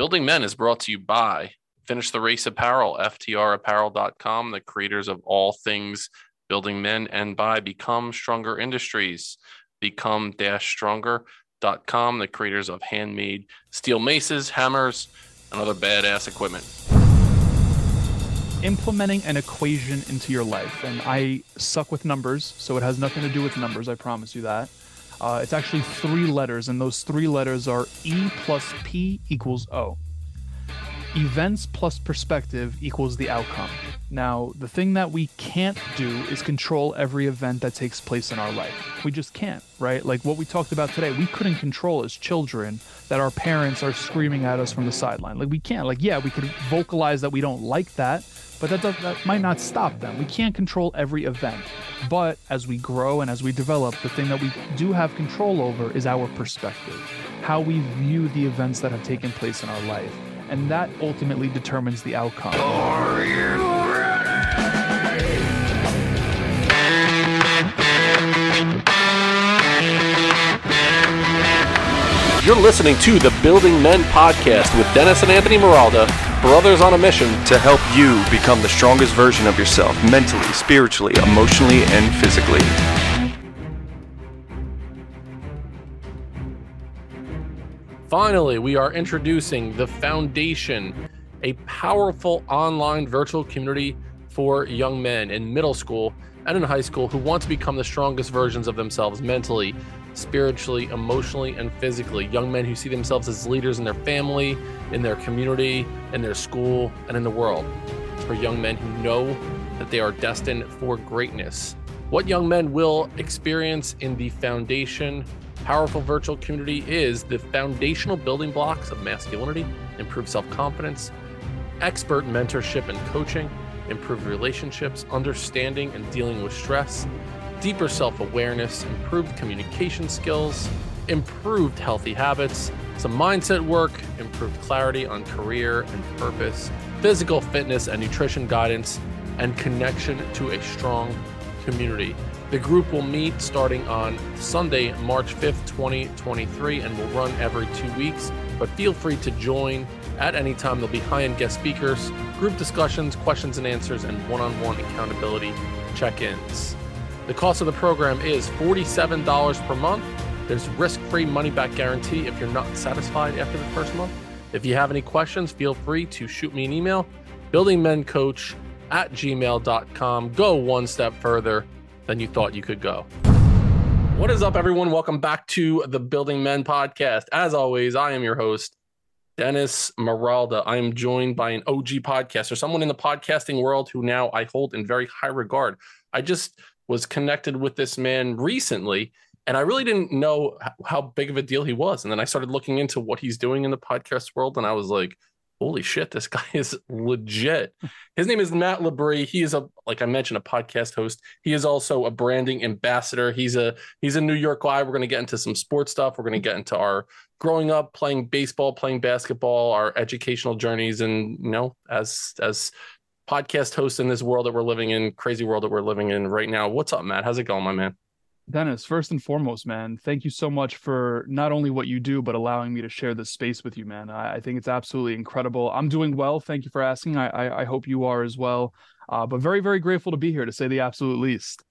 Building Men is brought to you by Finish the Race Apparel, FTRapparel.com, the creators of all things building men, and by Become Stronger Industries, become stronger.com, the creators of handmade steel maces, hammers, and other badass equipment. Implementing an equation into your life. And I suck with numbers, so it has nothing to do with numbers, I promise you that. Uh, it's actually three letters, and those three letters are E plus P equals O. Events plus perspective equals the outcome. Now, the thing that we can't do is control every event that takes place in our life. We just can't, right? Like what we talked about today, we couldn't control as children that our parents are screaming at us from the sideline. Like we can't. Like, yeah, we could vocalize that we don't like that, but that, that might not stop them. We can't control every event. But as we grow and as we develop, the thing that we do have control over is our perspective, how we view the events that have taken place in our life. And that ultimately determines the outcome. Are you You're listening to the Building Men podcast with Dennis and Anthony Meralda, brothers on a mission to help you become the strongest version of yourself mentally, spiritually, emotionally, and physically. Finally, we are introducing the Foundation, a powerful online virtual community for young men in middle school and in high school who want to become the strongest versions of themselves mentally, spiritually, emotionally, and physically. Young men who see themselves as leaders in their family, in their community, in their school, and in the world. For young men who know that they are destined for greatness. What young men will experience in the foundation powerful virtual community is the foundational building blocks of masculinity, improved self confidence, expert mentorship and coaching, improved relationships, understanding and dealing with stress, deeper self awareness, improved communication skills, improved healthy habits, some mindset work, improved clarity on career and purpose, physical fitness and nutrition guidance, and connection to a strong community. The group will meet starting on Sunday, March 5th, 2023, and will run every two weeks. But feel free to join at any time. There'll be high end guest speakers, group discussions, questions and answers, and one on one accountability check ins. The cost of the program is $47 per month. There's risk free money back guarantee if you're not satisfied after the first month. If you have any questions, feel free to shoot me an email, buildingmencoach at gmail.com. Go one step further than you thought you could go. What is up, everyone? Welcome back to the Building Men podcast. As always, I am your host, Dennis Meralda. I am joined by an OG podcaster, someone in the podcasting world who now I hold in very high regard. I just was connected with this man recently, and I really didn't know how big of a deal he was. And then I started looking into what he's doing in the podcast world, and I was like, holy shit, this guy is legit. His name is Matt Labrie. He is a, like I mentioned, a podcast host. He is also a branding ambassador. He's a he's a New York guy. We're going to get into some sports stuff. We're going to get into our growing up, playing baseball, playing basketball, our educational journeys, and you know, as as podcast hosts in this world that we're living in, crazy world that we're living in right now. What's up, Matt? How's it going, my man? Dennis, first and foremost, man, thank you so much for not only what you do, but allowing me to share this space with you, man. I, I think it's absolutely incredible. I'm doing well. Thank you for asking. I, I, I hope you are as well. Uh, but very, very grateful to be here to say the absolute least.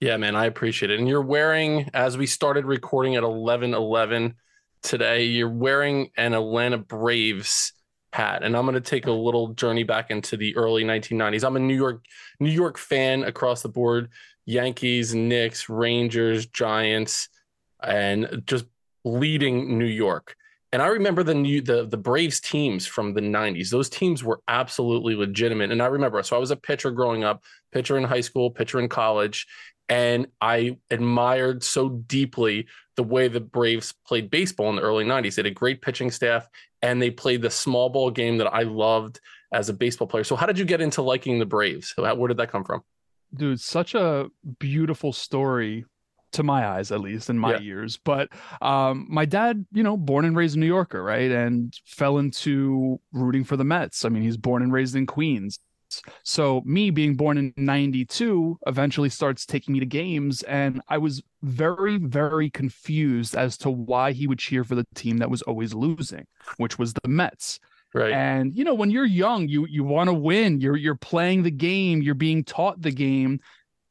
Yeah, man, I appreciate it. And you're wearing, as we started recording at 11 11 today, you're wearing an Atlanta Braves hat. And I'm going to take a little journey back into the early 1990s. I'm a New York, New York fan across the board Yankees, Knicks, Rangers, Giants, and just leading New York. And I remember the new the the Braves teams from the 90s. Those teams were absolutely legitimate. And I remember, so I was a pitcher growing up, pitcher in high school, pitcher in college, and I admired so deeply the way the Braves played baseball in the early 90s. They had a great pitching staff and they played the small ball game that I loved as a baseball player. So how did you get into liking the Braves? Where did that come from? dude, such a beautiful story to my eyes at least in my yeah. ears but um my dad you know born and raised a new yorker right and fell into rooting for the mets i mean he's born and raised in queens so me being born in 92 eventually starts taking me to games and i was very very confused as to why he would cheer for the team that was always losing which was the mets Right. And you know, when you're young, you you want to win. You're you're playing the game, you're being taught the game.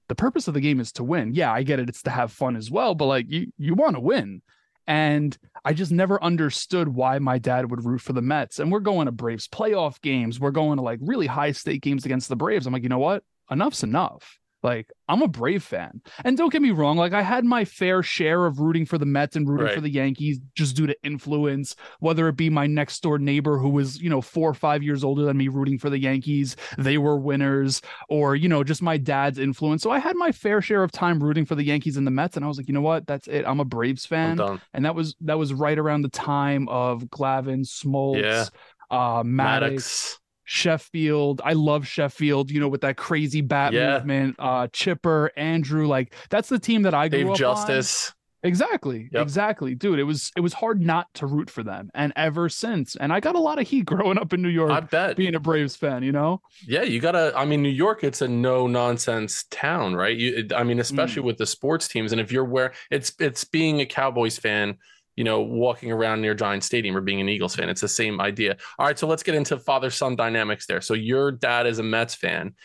The purpose of the game is to win. Yeah, I get it. It's to have fun as well, but like you you want to win. And I just never understood why my dad would root for the Mets. And we're going to Braves playoff games. We're going to like really high stake games against the Braves. I'm like, you know what? Enough's enough. Like I'm a Brave fan. And don't get me wrong, like I had my fair share of rooting for the Mets and rooting Right. for the Yankees just due to influence, whether it be my next door neighbor who was, you know, 4 or 5 years older than me rooting for the Yankees, they were winners, or you know, just my dad's influence. So I had my fair share of time rooting for the Yankees and the Mets and I was like, you know what? That's it. I'm a Braves fan. And that was that was right around the time of Glavine, Smoltz, Yeah. uh Maddux, Maddux. Sheffield. I love Sheffield, you know, with that crazy bat Yeah. movement. Uh Chipper, Andrew, like that's the team that I grew Dave up on. Justice. Exactly. Yep. Exactly. Dude, it was it was hard not to root for them. And ever since. And I got a lot of heat growing up in New York I bet. being a Braves fan, you know? Yeah, you gotta. I mean, New York, it's a no nonsense town, right? You, I mean, especially Mm. with the sports teams, and if you're where it's it's being a Cowboys fan, you know, walking around near Giant Stadium or being an Eagles fan, it's the same idea. All right, so let's get into father son dynamics there. So your dad is a Mets fan,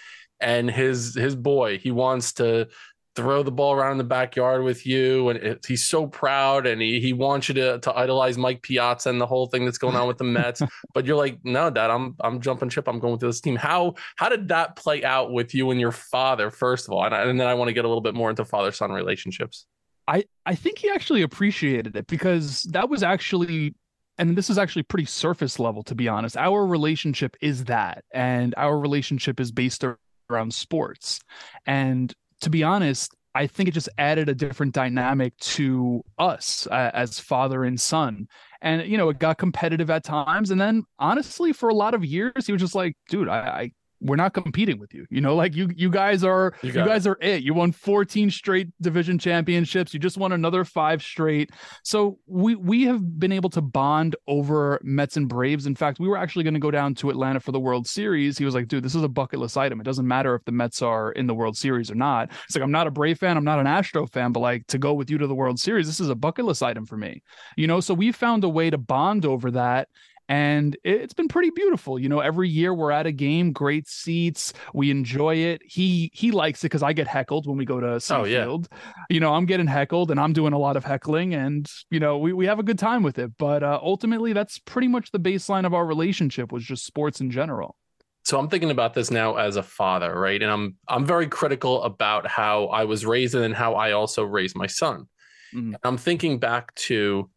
and his his boy, he wants to throw the ball around in the backyard with you and it, he's so proud and he, he wants you to, to idolize Mike Piazza and the whole thing that's going on with the Mets. But you're like no dad I'm I'm jumping ship. I'm going with this team. How how did that play out with you and your father first of all? And, I, and then I want to get a little bit more into father son relationships I I think he actually appreciated it because that was actually and this is actually pretty surface level to be honest. Our relationship is that and our relationship is based around sports. And to be honest, I think it just added a different dynamic to us uh, as father and son. And you know, it got competitive at times and then honestly for a lot of years he was just like, dude, I, I we're not competing with you. You know, like you you guys are You you, guys are it. You won 14 straight division championships. You just won another five straight. So we we have been able to bond over Mets and Braves. In fact, we were actually going to go down to Atlanta for the World Series. He was like, dude, this is a bucket list item. It doesn't matter if the Mets are in the World Series or not. It's like I'm not a Brave fan, I'm not an Astro fan, but like to go with you to the World Series, this is a bucket list item for me. You know, so we found a way to bond over that and it- it's been pretty beautiful you know every year we're at a game great seats we enjoy it he he likes it because i get heckled when we go to Oh, yeah. Field. you know i'm getting heckled and i'm doing a lot of heckling and you know we, we have a good time with it but uh, ultimately that's pretty much the baseline of our relationship was just sports in general so I'm thinking about this now as a father right and I'm I'm very critical about how I was raised and how I also raised my son Mhm. I'm thinking back to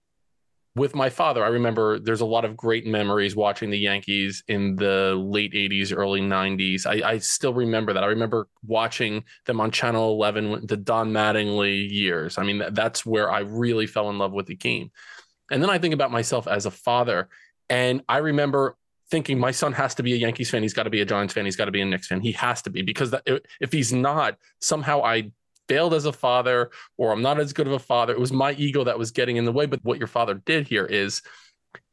with my father, I remember there's a lot of great memories watching the Yankees in the late 80s, early 90s. I, I still remember that. I remember watching them on Channel 11, the Don Mattingly years. I mean, that, that's where I really fell in love with the game. And then I think about myself as a father, and I remember thinking my son has to be a Yankees fan. He's got to be a Giants fan. He's got to be a Knicks fan. He has to be because that, if he's not, somehow I failed as a father or I'm not as good of a father. It was my ego that was getting in the way. But what your father did here is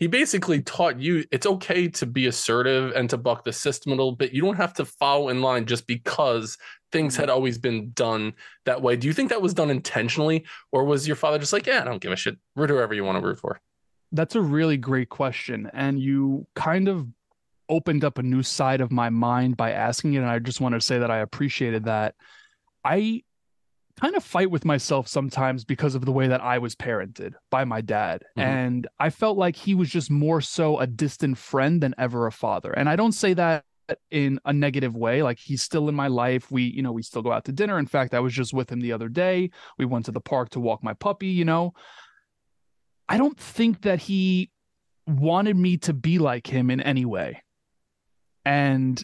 he basically taught you it's okay to be assertive and to buck the system a little bit. You don't have to follow in line just because things mm-hmm. had always been done that way. Do you think that was done intentionally? Or was your father just like, yeah, I don't give a shit. Root whoever you want to root for? That's a really great question. And you kind of opened up a new side of my mind by asking it. And I just want to say that I appreciated that. I kind of fight with myself sometimes because of the way that I was parented by my dad. Mhm. And I felt like he was just more so a distant friend than ever a father. And I don't say that in a negative way like he's still in my life we you know we still go out to dinner in fact i was just with him the other day we went to the park to walk my puppy you know I don't think that he wanted me to be like him in any way. And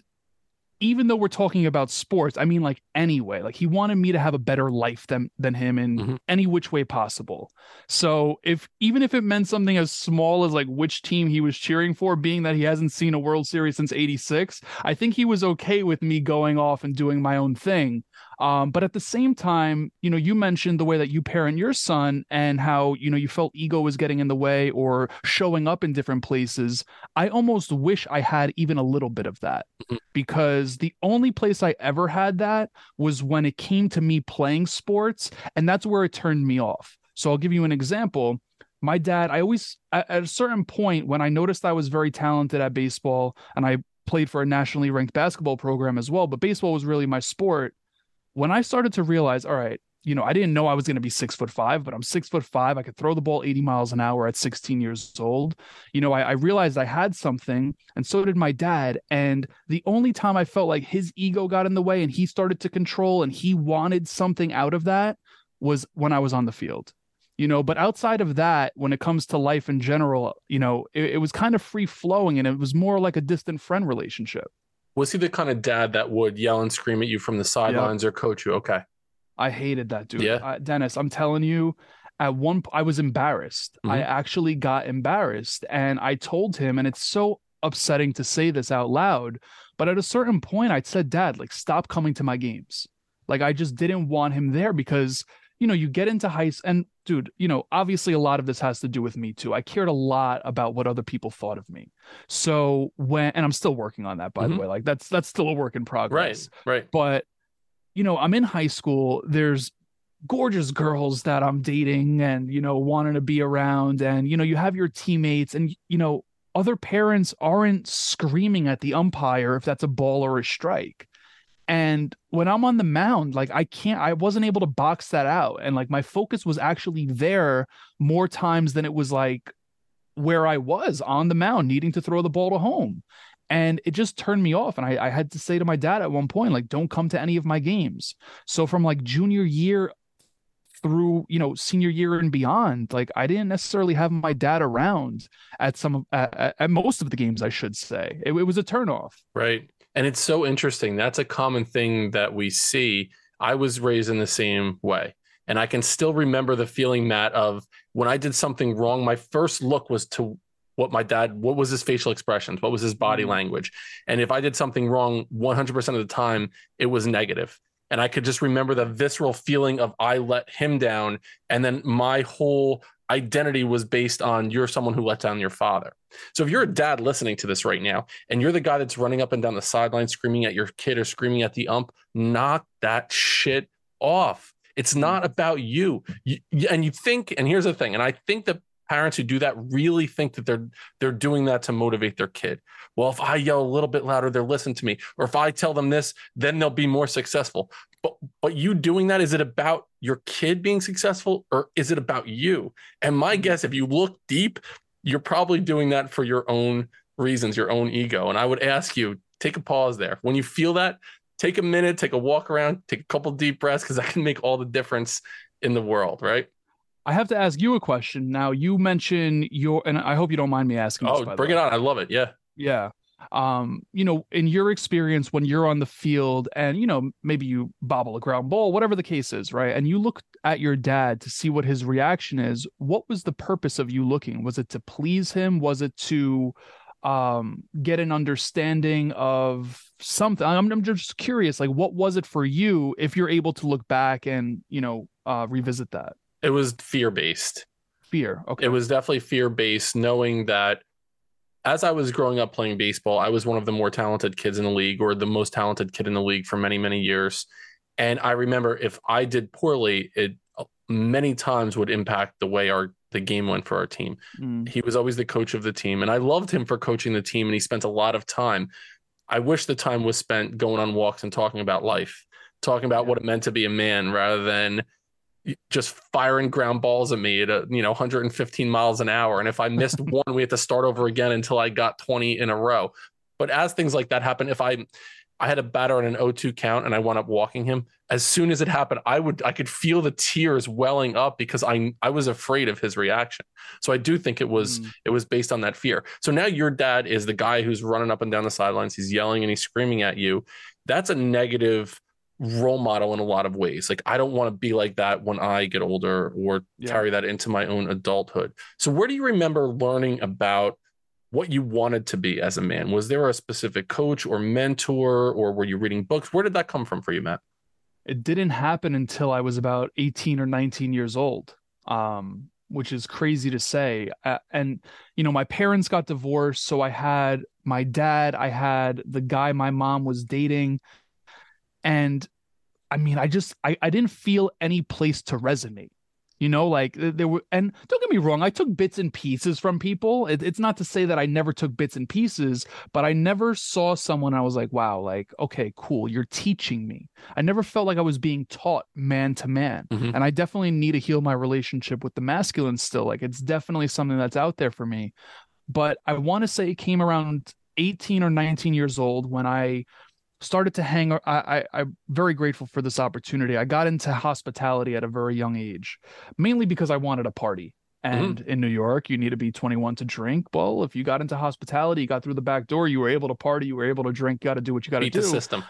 even though we're talking about sports, I mean like anyway, like he wanted me to have a better life than than him in Mhm. any which way possible. So if even if it meant something as small as like which team he was cheering for, being that he hasn't seen a World Series since 86, I think he was okay with me going off and doing my own thing. Um, but at the same time, you know, you mentioned the way that you parent your son and how, you know, you felt ego was getting in the way or showing up in different places. I almost wish I had even a little bit of that Mhm. because the only place I ever had that was when it came to me playing sports. And that's where it turned me off. So I'll give you an example. my dad, I always, at a certain point, when I noticed I was very talented at baseball and I played for a nationally ranked basketball program as well, but baseball was really my sport. When I started to realize, all right, you know, I didn't know I was going to be six foot five, but I'm six foot five. I could throw the ball 80 miles an hour at 16 years old. You know, I, I, realized I had something, and so did my dad. And the only time I felt like his ego got in the way and he started to control and he wanted something out of that was when I was on the field. You know, but outside of that, when it comes to life in general, you know, it, it was kind of free flowing and it was more like a distant friend relationship. Was he the kind of dad that would yell and scream at you from the sidelines yep. or coach you? Okay. I hated that dude. Yeah. Uh, Dennis, I'm telling you, at one I was embarrassed. Mm-hmm. I actually got embarrassed and I told him and it's so upsetting to say this out loud, but at a certain point I said, "Dad, like stop coming to my games." Like I just didn't want him there because you know, you get into high and dude, you know, obviously a lot of this has to do with me too. I cared a lot about what other people thought of me. So when and I'm still working on that by mm-hmm. the way. Like that's that's still a work in progress. Right. Right. But you know, I'm in high school. There's gorgeous girls that I'm dating and, you know, wanting to be around. And, you know, you have your teammates and, you know, other parents aren't screaming at the umpire if that's a ball or a strike. And when I'm on the mound, like I can't, I wasn't able to box that out. And like my focus was actually there more times than it was like where I was on the mound, needing to throw the ball to home. And it just turned me off. And I, I, had to say to my dad at one point like don't come to any of my games. So from like junior year through you know senior year and beyond like i didn't necessarily have my dad around at some at, at most of the games i should say. It, it was a turnoff. Right and it's so interesting. That's a common thing that we see. I was raised in the same way. And i can still remember the feeling matt of when i did something wrong my first look was to what my dad what was his facial expressions? What was his body mm-hmm. language? And if i did something wrong 100% of the time it was negative. negative. And i could just remember the visceral feeling of i let him down. And then my whole identity was based on you're someone who let down your father so if you're a dad listening to this right now and you're the guy that's running up and down the sideline screaming at your kid or screaming at the ump knock that shit off it's not about you. you. and you think and here's the thing and i think that parents who do that really think that they're they're doing that to motivate their kid. Well, if I yell a little bit louder, they'll listen to me. Or if I tell them this, then they'll be more successful. But but you doing that, is it about your kid being successful or is it about you? And my mm-hmm. guess, if you look deep, you're probably doing that for your own reasons, your own ego. And I would ask you, take a pause there. When you feel that, take a minute, take a walk around, take a couple deep breaths, because that can make all the difference in the world, right? I have to ask you a question now. You mentioned your, and I hope you don't mind me asking. Oh, this, bring it on! I love it. Yeah, yeah. Um, you know, in your experience when you're on the field, and you know, maybe you bobble a ground ball, whatever the case is, right? And you look at your dad to see what his reaction is. What was the purpose of you looking? Was it to please him? Was it to um, get an understanding of something? I'm, I'm just curious. Like, what was it for you? If you're able to look back and you know uh, revisit that. It was fear based. Fear. Okay. It was definitely fear based, knowing that as I was growing up playing baseball, I was one of the more talented kids in the league or the most talented kid in the league for many, many years. And I remember if I did poorly, it many times would impact the way our the game went for our team. Mm. He was always the coach of the team, and I loved him for coaching the team. And he spent a lot of time. I wish the time was spent going on walks and talking about life, talking about yeah. what it meant to be a man, rather than just firing ground balls at me at a, you know 115 miles an hour. And if i missed one we had to start over again until i got 20 in a row. But as things like that happen if i i had a batter on an 0-2 count and i wound up walking him as soon as it happened i would i could feel the tears welling up because i i was afraid of his reaction. So i do think it was mm. it was based on that fear. So now your dad is the guy who's running up and down the sidelines. He's yelling and he's screaming at you. That's a negative role model in a lot of ways. Like I don't want to be like that when I get older or yeah. carry that into my own adulthood. So where do you remember learning about what you wanted to be as a man? Was there a specific coach or mentor or were you reading books? Where did that come from for you, Matt? It didn't happen until I was about 18 or 19 years old. Um, which is crazy to say. Uh, and you know, my parents got divorced, so I had my dad, I had the guy my mom was dating and I mean, I just I, I didn't feel any place to resonate. You know, like there were, and don't get me wrong, I took bits and pieces from people. It, it's not to say that I never took bits and pieces, but I never saw someone I was like, wow, like, okay, cool, you're teaching me. I never felt like I was being taught man to man. Mhm. And I definitely need to heal my relationship with the masculine still. Like, it's definitely something that's out there for me. But I want to say it came around 18 or 19 years old when I started to hang I, I i'm very grateful for this opportunity i got into hospitality at a very young age mainly because i wanted a party and in new york you need to be 21 to drink well if you got into hospitality you got through the back door you were able to party you were able to drink you got to do what you got to do. Beat the system.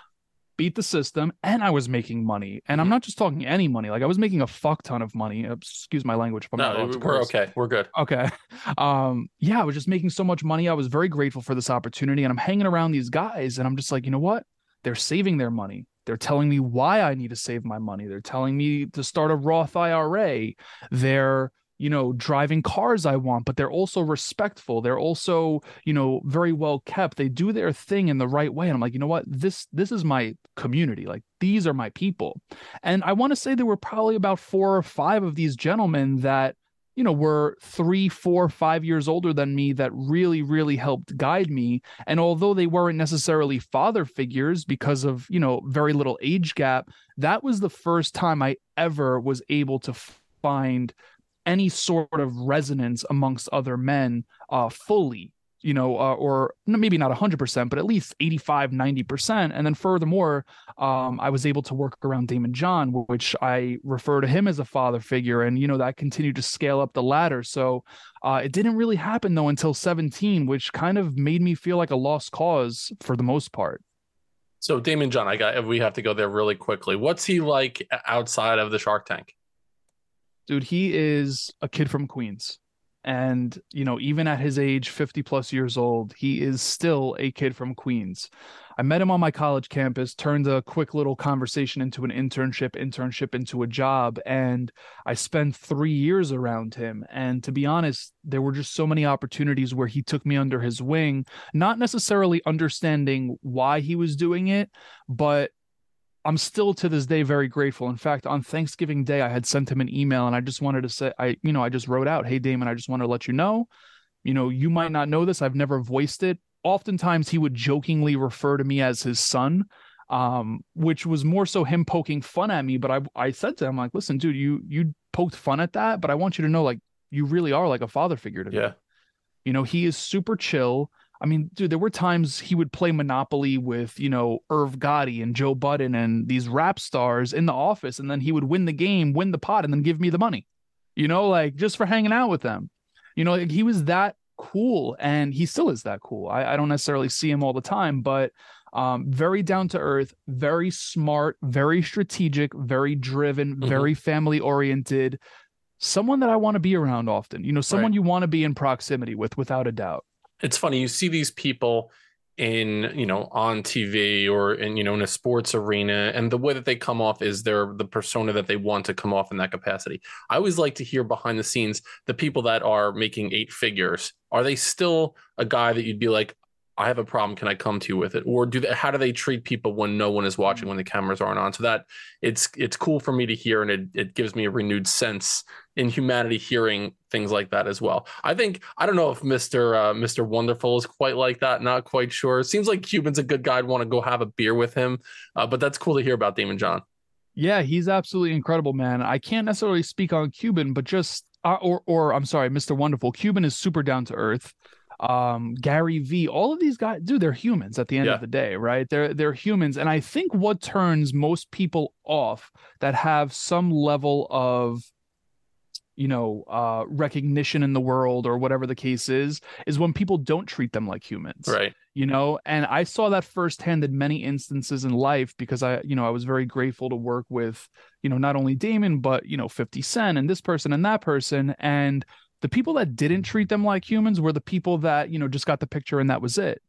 beat the system and i was making money and i'm Mhm. not just talking any money like i was making a fuck ton of money excuse my language if i'm No, we're okay. We're good. Okay. Um, yeah, I was just making so much money. I was very grateful for this opportunity. And I'm hanging around these guys and I'm just like, you know what? They're saving their money. They're telling me why I need to save my money. They're telling me to start a Roth IRA. They're, you know, driving cars I want, but they're also respectful. They're also, you know, very well kept. They do their thing in the right way. And I'm like, you know what? This this is my community. Like these are my people. And I want to say there were probably about four or five of these gentlemen that you know, were three, four, five years older than me that really, really helped guide me. And although they weren't necessarily father figures because of, you know, very little age gap, that was the first time I ever was able to find any sort of resonance amongst other men uh, fully you know, uh, or maybe not 100%, but at least 85, 90%. And then furthermore, um, I was able to work around Daymond John, which I refer to him as a father figure. And, you know, that continued to scale up the ladder. So uh, it didn't really happen, though, until 17, which kind of made me feel like a lost cause for the most part. So Daymond John, I got we have to go there really quickly. What's he like outside of the Shark Tank? Dude, he is a kid from Queens. And, you know, even at his age, 50 plus years old, he is still a kid from Queens. I met him on my college campus, turned a quick little conversation into an internship, internship into a job. And I spent three years around him. And to be honest, there were just so many opportunities where he took me under his wing, not necessarily understanding why he was doing it, but I'm still to this day very grateful. In fact, on Thanksgiving Day, I had sent him an email and I just wanted to say, I, you know, I just wrote out, Hey, Daymond, I just want to let you know, you know, you might not know this. I've never voiced it. Oftentimes he would jokingly refer to me as his son, um, which was more so him poking fun at me. But I, I said to him, like, listen, dude, you, you poked fun at that, but I want you to know, like, you really are like a father figure to me. Yeah. You know, he is super chill. I mean, dude, there were times he would play Monopoly with, you know, Irv Gotti and Joe Budden and these rap stars in the office, and then he would win the game, win the pot, and then give me the money. You know, like just for hanging out with them. You know, like, he was that cool, and he still is that cool. I, I don't necessarily see him all the time, but um, very down to earth, very smart, very strategic, very driven, Mhm. very family oriented. Someone that I want to be around often. You know, someone Right. you want to be in proximity with, without a doubt. It's funny you see these people in you know on tv or in you know in a sports arena and the way that they come off is they're the persona that they want to come off in that capacity. I always like to hear behind the scenes the people that are making eight figures are they still a guy that you'd be like i have a problem can i come to you with it or do they how do they treat people when no one is watching when the cameras aren't on so that it's it's cool for me to hear and it, it gives me a renewed sense in humanity hearing things like that as well. I think I don't know if Mr. Uh, Mr. Wonderful is quite like that. Not quite sure. Seems like Cuban's a good guy. I'd want to go have a beer with him. Uh, but that's cool to hear about Daymond John. Yeah, he's absolutely incredible, man. I can't necessarily speak on Cuban, but just uh, or or I'm sorry, Mr. Wonderful. Cuban is super down to earth. Um, Gary V, all of these guys, dude, they're humans at the end Yeah. of the day, right? They're they're humans, and I think what turns most people off that have some level of you know uh recognition in the world or whatever the case is is when people don't treat them like humans Right. you know and i saw that firsthand in many instances in life because i you know i was very grateful to work with you know not only daymond but you know 50 cent and this person and that person and the people that didn't treat them like humans were the people that you know just got the picture and that was it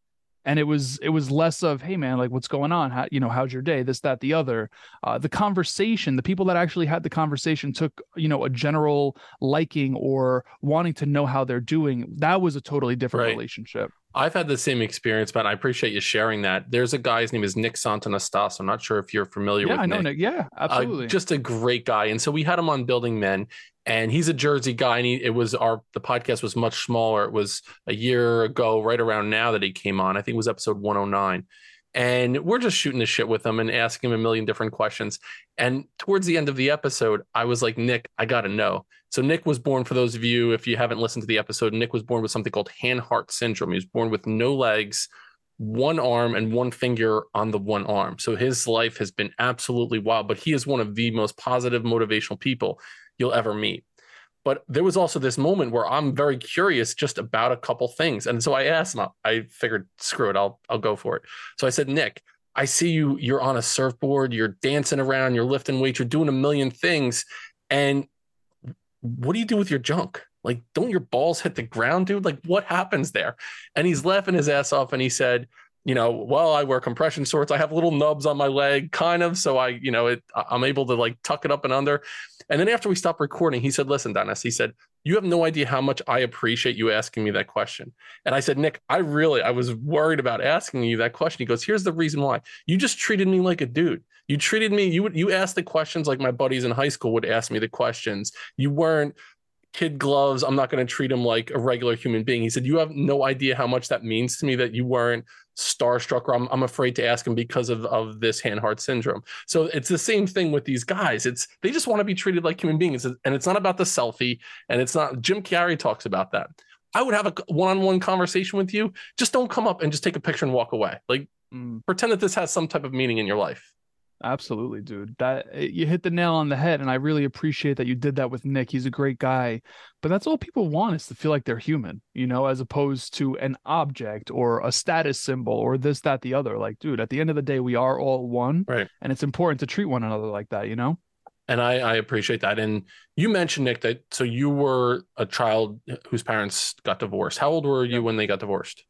and it was it was less of hey man like what's going on how you know how's your day this that the other uh, the conversation the people that actually had the conversation took you know a general liking or wanting to know how they're doing that was a totally different Right. relationship I've had the same experience, but I appreciate you sharing that. There's a guy, his name is Nick Santonastasso. I'm not sure if you're familiar yeah with i know Nick. nick yeah Uh, absolutely just a great guy. And so we had him on Building Men, and he's a Jersey guy. And he, it was our the podcast was much smaller. It was a year ago, right around now that he came on. I think it was episode 109. And we're just shooting the shit with him and asking him a million different questions. And towards the end of the episode, I was like, Nick, I got to know. So, Nick was born, for those of you, if you haven't listened to the episode, Nick was born with something called hand Hanhart syndrome. He was born with no legs, one arm, and one finger on the one arm. So, his life has been absolutely wild, but he is one of the most positive, motivational people you'll ever meet. But there was also this moment where I'm very curious just about a couple things. And so I asked him, I figured, screw it, I'll I'll go for it. So I said, Nick, I see you, you're on a surfboard, you're dancing around, you're lifting weights, you're doing a million things. And what do you do with your junk? Like, don't your balls hit the ground, dude? Like, what happens there? And he's laughing his ass off and he said, you know, well, I wear compression shorts. I have little nubs on my leg, kind of. So I, you know, it, I'm able to like tuck it up and under. And then after we stopped recording, he said, Listen, Dennis, he said, You have no idea how much I appreciate you asking me that question. And I said, Nick, I really, I was worried about asking you that question. He goes, Here's the reason why. You just treated me like a dude. You treated me, you you asked the questions like my buddies in high school would ask me the questions. You weren't kid gloves. I'm not going to treat him like a regular human being. He said, You have no idea how much that means to me that you weren't starstruck or I'm, I'm afraid to ask him because of, of this Hanhart syndrome. So it's the same thing with these guys. It's they just want to be treated like human beings. And it's not about the selfie. And it's not Jim Carrey talks about that. I would have a one-on-one conversation with you. Just don't come up and just take a picture and walk away. Like mm. pretend that this has some type of meaning in your life. Absolutely, dude. That eh, you hit the nail on the head, and I really appreciate that you did that with Nick. He's a great guy, but that's all people want is to feel like they're human, you know, as opposed to an object or a status symbol or this, that, the other. Like, dude, at the end of the day, we are all one, right? And it's important to treat one another like that, you know. And I, I appreciate that. And you mentioned Nick that so you were a child whose parents got divorced. How old were you when they got divorced?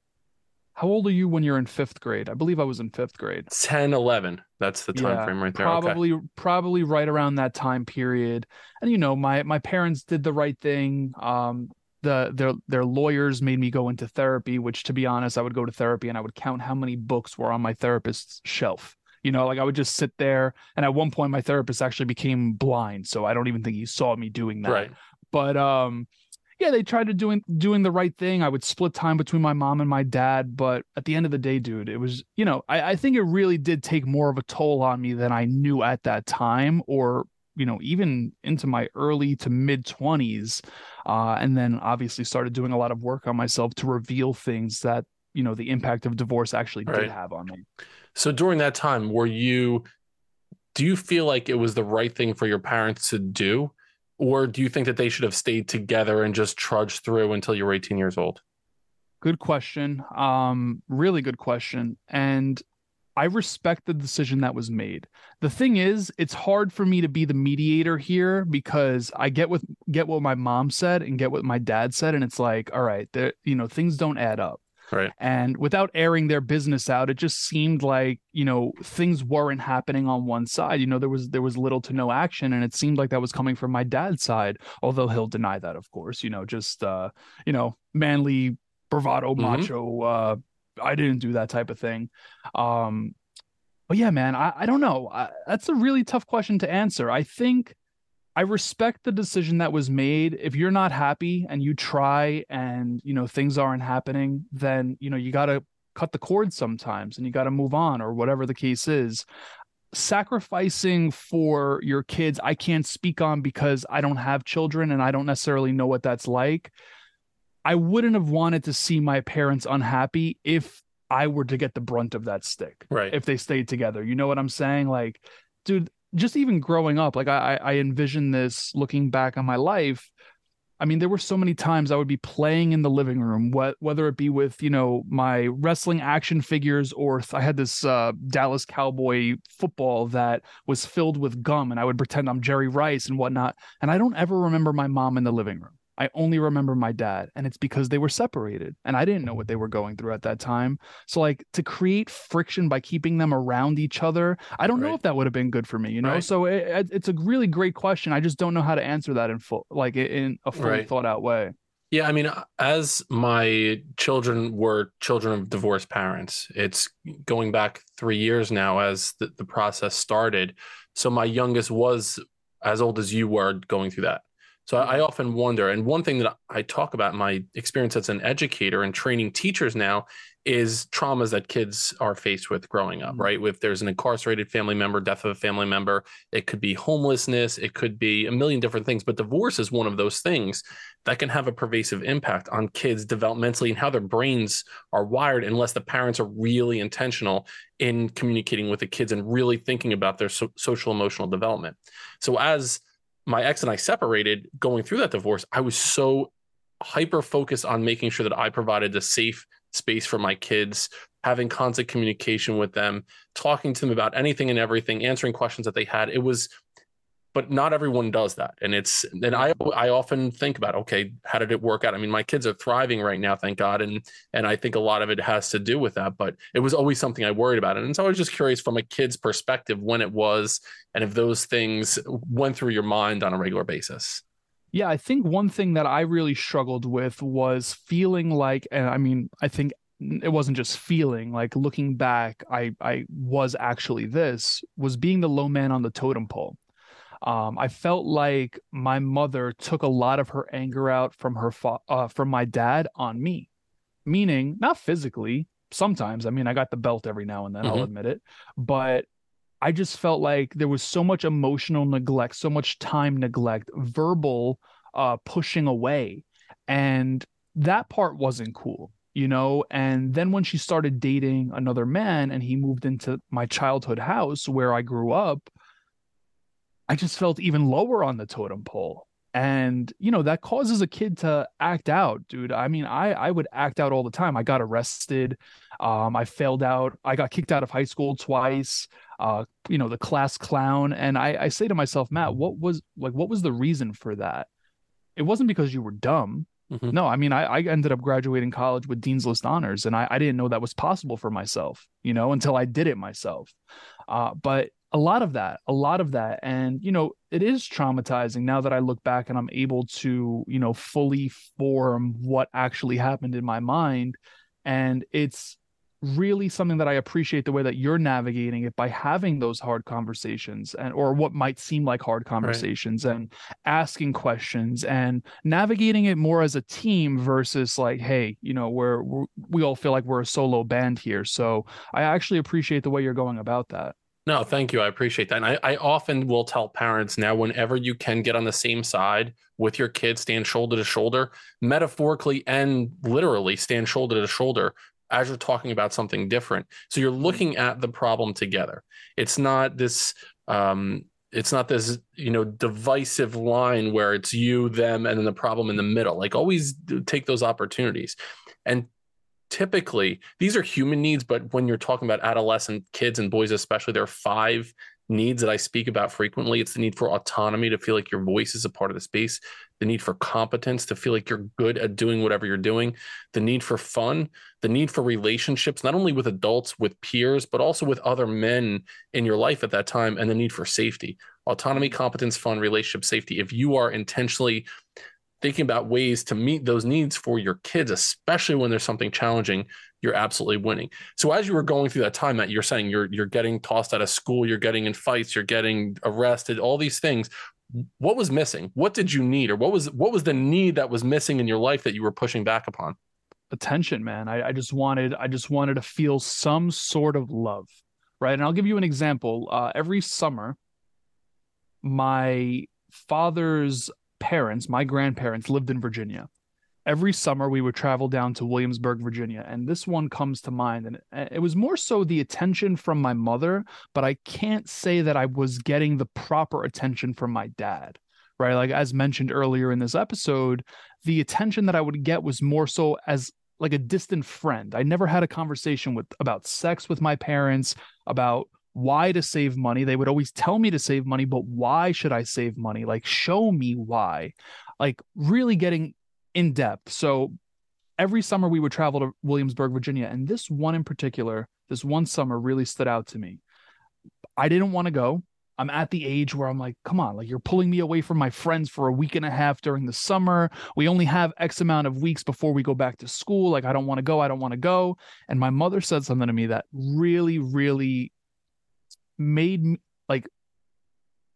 How old are you when you're in fifth grade? I believe I was in fifth grade. 10, 11. That's the time yeah, frame right there. Probably, okay. probably right around that time period. And you know, my my parents did the right thing. Um, the their their lawyers made me go into therapy, which to be honest, I would go to therapy and I would count how many books were on my therapist's shelf. You know, like I would just sit there. And at one point, my therapist actually became blind, so I don't even think he saw me doing that. Right. But um, yeah, they tried to doing doing the right thing. I would split time between my mom and my dad, but at the end of the day, dude, it was you know I, I think it really did take more of a toll on me than I knew at that time, or you know even into my early to mid twenties, uh, and then obviously started doing a lot of work on myself to reveal things that you know the impact of divorce actually right. did have on me. So during that time, were you? Do you feel like it was the right thing for your parents to do? Or do you think that they should have stayed together and just trudged through until you were 18 years old? Good question. Um, really good question. And I respect the decision that was made. The thing is, it's hard for me to be the mediator here because I get what get what my mom said and get what my dad said, and it's like, all right, there, you know, things don't add up. Right. And without airing their business out, it just seemed like, you know, things weren't happening on one side. You know, there was there was little to no action and it seemed like that was coming from my dad's side, although he'll deny that, of course, you know, just uh, you know, manly bravado mm-hmm. macho uh I didn't do that type of thing. Um but yeah, man, I, I don't know. I, that's a really tough question to answer. I think I respect the decision that was made. If you're not happy and you try and, you know, things aren't happening, then, you know, you got to cut the cord sometimes and you got to move on or whatever the case is. Sacrificing for your kids, I can't speak on because I don't have children and I don't necessarily know what that's like. I wouldn't have wanted to see my parents unhappy if I were to get the brunt of that stick. Right. If they stayed together. You know what I'm saying? Like, dude, just even growing up, like I, I envision this looking back on my life. I mean, there were so many times I would be playing in the living room, wh- whether it be with, you know, my wrestling action figures or th- I had this uh, Dallas Cowboy football that was filled with gum and I would pretend I'm Jerry Rice and whatnot. And I don't ever remember my mom in the living room. I only remember my dad, and it's because they were separated and I didn't know what mm-hmm. they were going through at that time. So, like, to create friction by keeping them around each other, I don't right. know if that would have been good for me, you know? Right. So, it, it's a really great question. I just don't know how to answer that in full, like, in a fully right. thought out way. Yeah, I mean, as my children were children of divorced parents, it's going back three years now as the, the process started. So, my youngest was as old as you were going through that. So I, I often wonder, and one thing that I talk about in my experience as an educator and training teachers now is traumas that kids are faced with growing up, Mhm. right? If there's an incarcerated family member, death of a family member, it could be homelessness, it could be a million different things, but divorce is one of those things that can have a pervasive impact on kids developmentally and how their brains are wired unless the parents are really intentional in communicating with the kids and really thinking about their so- social emotional development. So as my ex and I separated going through that divorce, I was so hyper focused on making sure that I provided a safe space for my kids, having constant communication with them, talking to them about anything and everything, answering questions that they had. It was, but not everyone does that. And it's, and I, mm-hmm. I often think about, okay, how did it work out? I mean, my kids are thriving right now, thank God. And, and I think a lot of it has to do with that, but it was always something I worried about. And so I was just curious from a kid's perspective when it was, and if those things went through your mind on a regular basis. Yeah, I think one thing that I really struggled with was feeling like, and I mean, I think it wasn't just feeling like looking back, I I was actually this was being the low man on the totem pole. Um, I felt like my mother took a lot of her anger out from her fa- uh, from my dad on me, meaning not physically. Sometimes, I mean, I got the belt every now and then. I'll Mhm. admit it, but I just felt like there was so much emotional neglect, so much time neglect, verbal uh, pushing away, and that part wasn't cool, you know. And then when she started dating another man, and he moved into my childhood house where I grew up, I just felt even lower on the totem pole. And you know that causes a kid to act out, dude. I mean, I I would act out all the time. I got arrested, um, I failed out, I got kicked out of high school twice. Uh, you know, the class clown, and I I say to myself, Matt, what was like, what was the reason for that? It wasn't because you were dumb. Mhm. No, I mean, I, I ended up graduating college with Dean's List honors, and I, I didn't know that was possible for myself, you know, until I did it myself. Uh, but a lot of that, a lot of that, and you know, it is traumatizing now that I look back and I'm able to, you know, fully form what actually happened in my mind, and it's really something that I appreciate the way that you're navigating it by having those hard conversations and or what might seem like hard conversations and asking questions and navigating it more as a team versus like hey you know we're, we're we all feel like we're a solo band here. So I actually appreciate the way you're going about that No, thank you. I appreciate that. And I, I often will tell parents now, whenever you can get on the same side with your kids, stand shoulder to shoulder, metaphorically and literally stand shoulder to shoulder as you're talking about something different. So you're looking at the problem together. It's not this um it's not this, you know, divisive line where it's you, them, and then the problem in the middle. Like always take those opportunities. And typically these are human needs but when you're talking about adolescent kids and boys especially there are five needs that i speak about frequently. It's the need for autonomy to feel like your voice is a part of the space the need for competence to feel like you're good at doing whatever you're doing the need for fun the need for relationships not only with adults with peers but also with other men in your life at that time and the need for safety. Autonomy competence fun relationship safety. If you are intentionally thinking about ways to meet those needs for your kids, especially when there's something challenging, you're absolutely winning. So as you were going through that time that you're saying you're you're getting tossed out of school, you're getting in fights, you're getting arrested, all these things, what was missing? What did you need, or what was what was the need that was missing in your life that you were pushing back upon? attention man I, I just wanted i just wanted to feel some sort of love right and i'll give you an example uh, every summer my father's parents my grandparents lived in virginia every summer we would travel down to williamsburg virginia and this one comes to mind and it- was more so the attention from my mother but i can't say that i was getting the proper attention from my dad right like as mentioned earlier in this episode the attention that I would get was more so as like a distant friend. I never had a conversation with about sex with my parents, about why to save money. They would always tell me to save money, but why should I save money? Like show me why. Like really getting in depth. So every summer we would travel to Williamsburg, Virginia, and this one in particular, this one summer really stood out to me. I didn't want to go. I'm at the age where I'm like, come on, like you're pulling me away from my friends for a week and a half during the summer. We only have X amount of weeks before we go back to school. Like, I don't want to go. I don't want to go. And my mother said something to me that really, really made like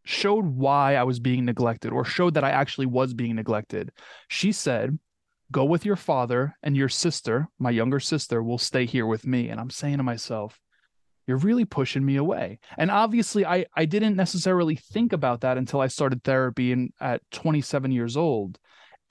showed why I was being neglected or showed that I actually was being neglected. She said, Go with your father, and your sister, my younger sister, will stay here with me. And I'm saying to myself, You're really pushing me away. And obviously, I, I didn't necessarily think about that until I started therapy and at 27 years old.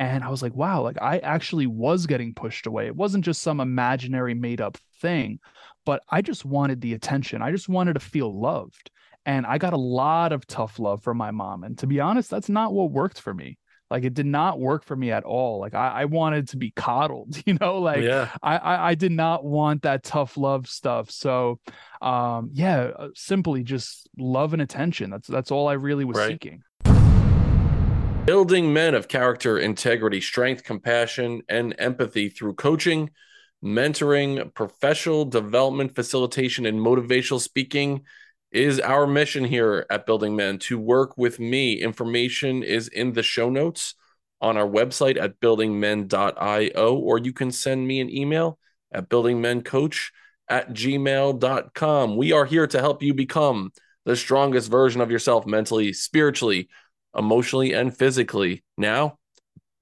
And I was like, wow, like I actually was getting pushed away. It wasn't just some imaginary made up thing, but I just wanted the attention. I just wanted to feel loved. And I got a lot of tough love from my mom. And to be honest, that's not what worked for me. Like it did not work for me at all. Like I, I wanted to be coddled, you know, like yeah. I, I, I did not want that tough love stuff. So um yeah, uh, simply just love and attention. That's that's all I really was right. seeking. Building men of character, integrity, strength, compassion, and empathy through coaching, mentoring, professional development, facilitation, and motivational speaking is our mission here at Building Men to work with me. Information is in the show notes on our website at buildingmen.io, or you can send me an email at buildingmencoach at gmail.com. We are here to help you become the strongest version of yourself mentally, spiritually, emotionally, and physically. Now,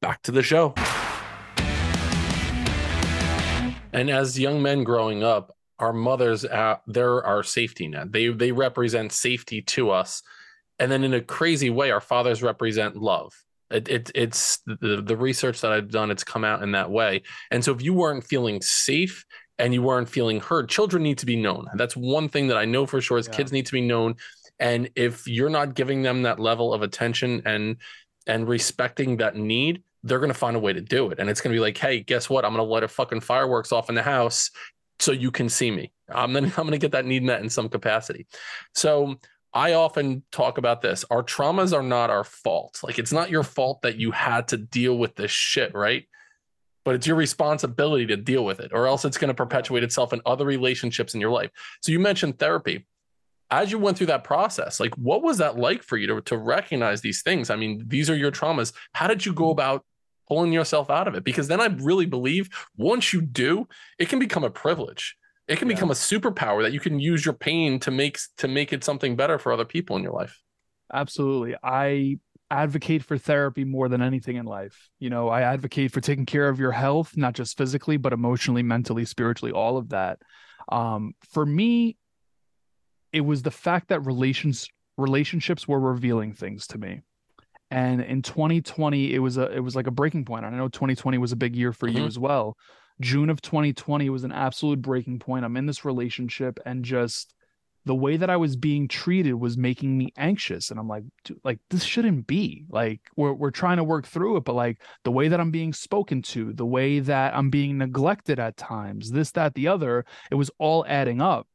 back to the show. And as young men growing up, our mothers uh, they're our safety net. They they represent safety to us. And then in a crazy way our fathers represent love. It, it it's the, the research that i've done it's come out in that way. And so if you weren't feeling safe and you weren't feeling heard children need to be known. That's one thing that i know for sure is yeah. kids need to be known. And if you're not giving them that level of attention and and respecting that need they're going to find a way to do it. And it's going to be like, hey, guess what? I'm going to let a fucking fireworks off in the house so you can see me. I'm gonna I'm gonna get that need met in some capacity. So I often talk about this. Our traumas are not our fault. Like it's not your fault that you had to deal with this shit, right? But it's your responsibility to deal with it, or else it's going to perpetuate itself in other relationships in your life. So you mentioned therapy. As you went through that process, like what was that like for you to, to recognize these things? I mean, these are your traumas. How did you go about pulling yourself out of it because then I really believe once you do, it can become a privilege. It can yeah. become a superpower that you can use your pain to make to make it something better for other people in your life. Absolutely. I advocate for therapy more than anything in life. You know, I advocate for taking care of your health, not just physically, but emotionally, mentally, spiritually, all of that. Um, for me, it was the fact that relations relationships were revealing things to me. And in 2020 it was a it was like a breaking point. I know 2020 was a big year for mm-hmm. you as well. June of 2020 was an absolute breaking point. I'm in this relationship and just the way that i was being treated was making me anxious. And i'm like like this shouldn't be. Like we're, we're trying to work through it but like the way that i'm being spoken to the way that i'm being neglected at times this that the other it was all adding up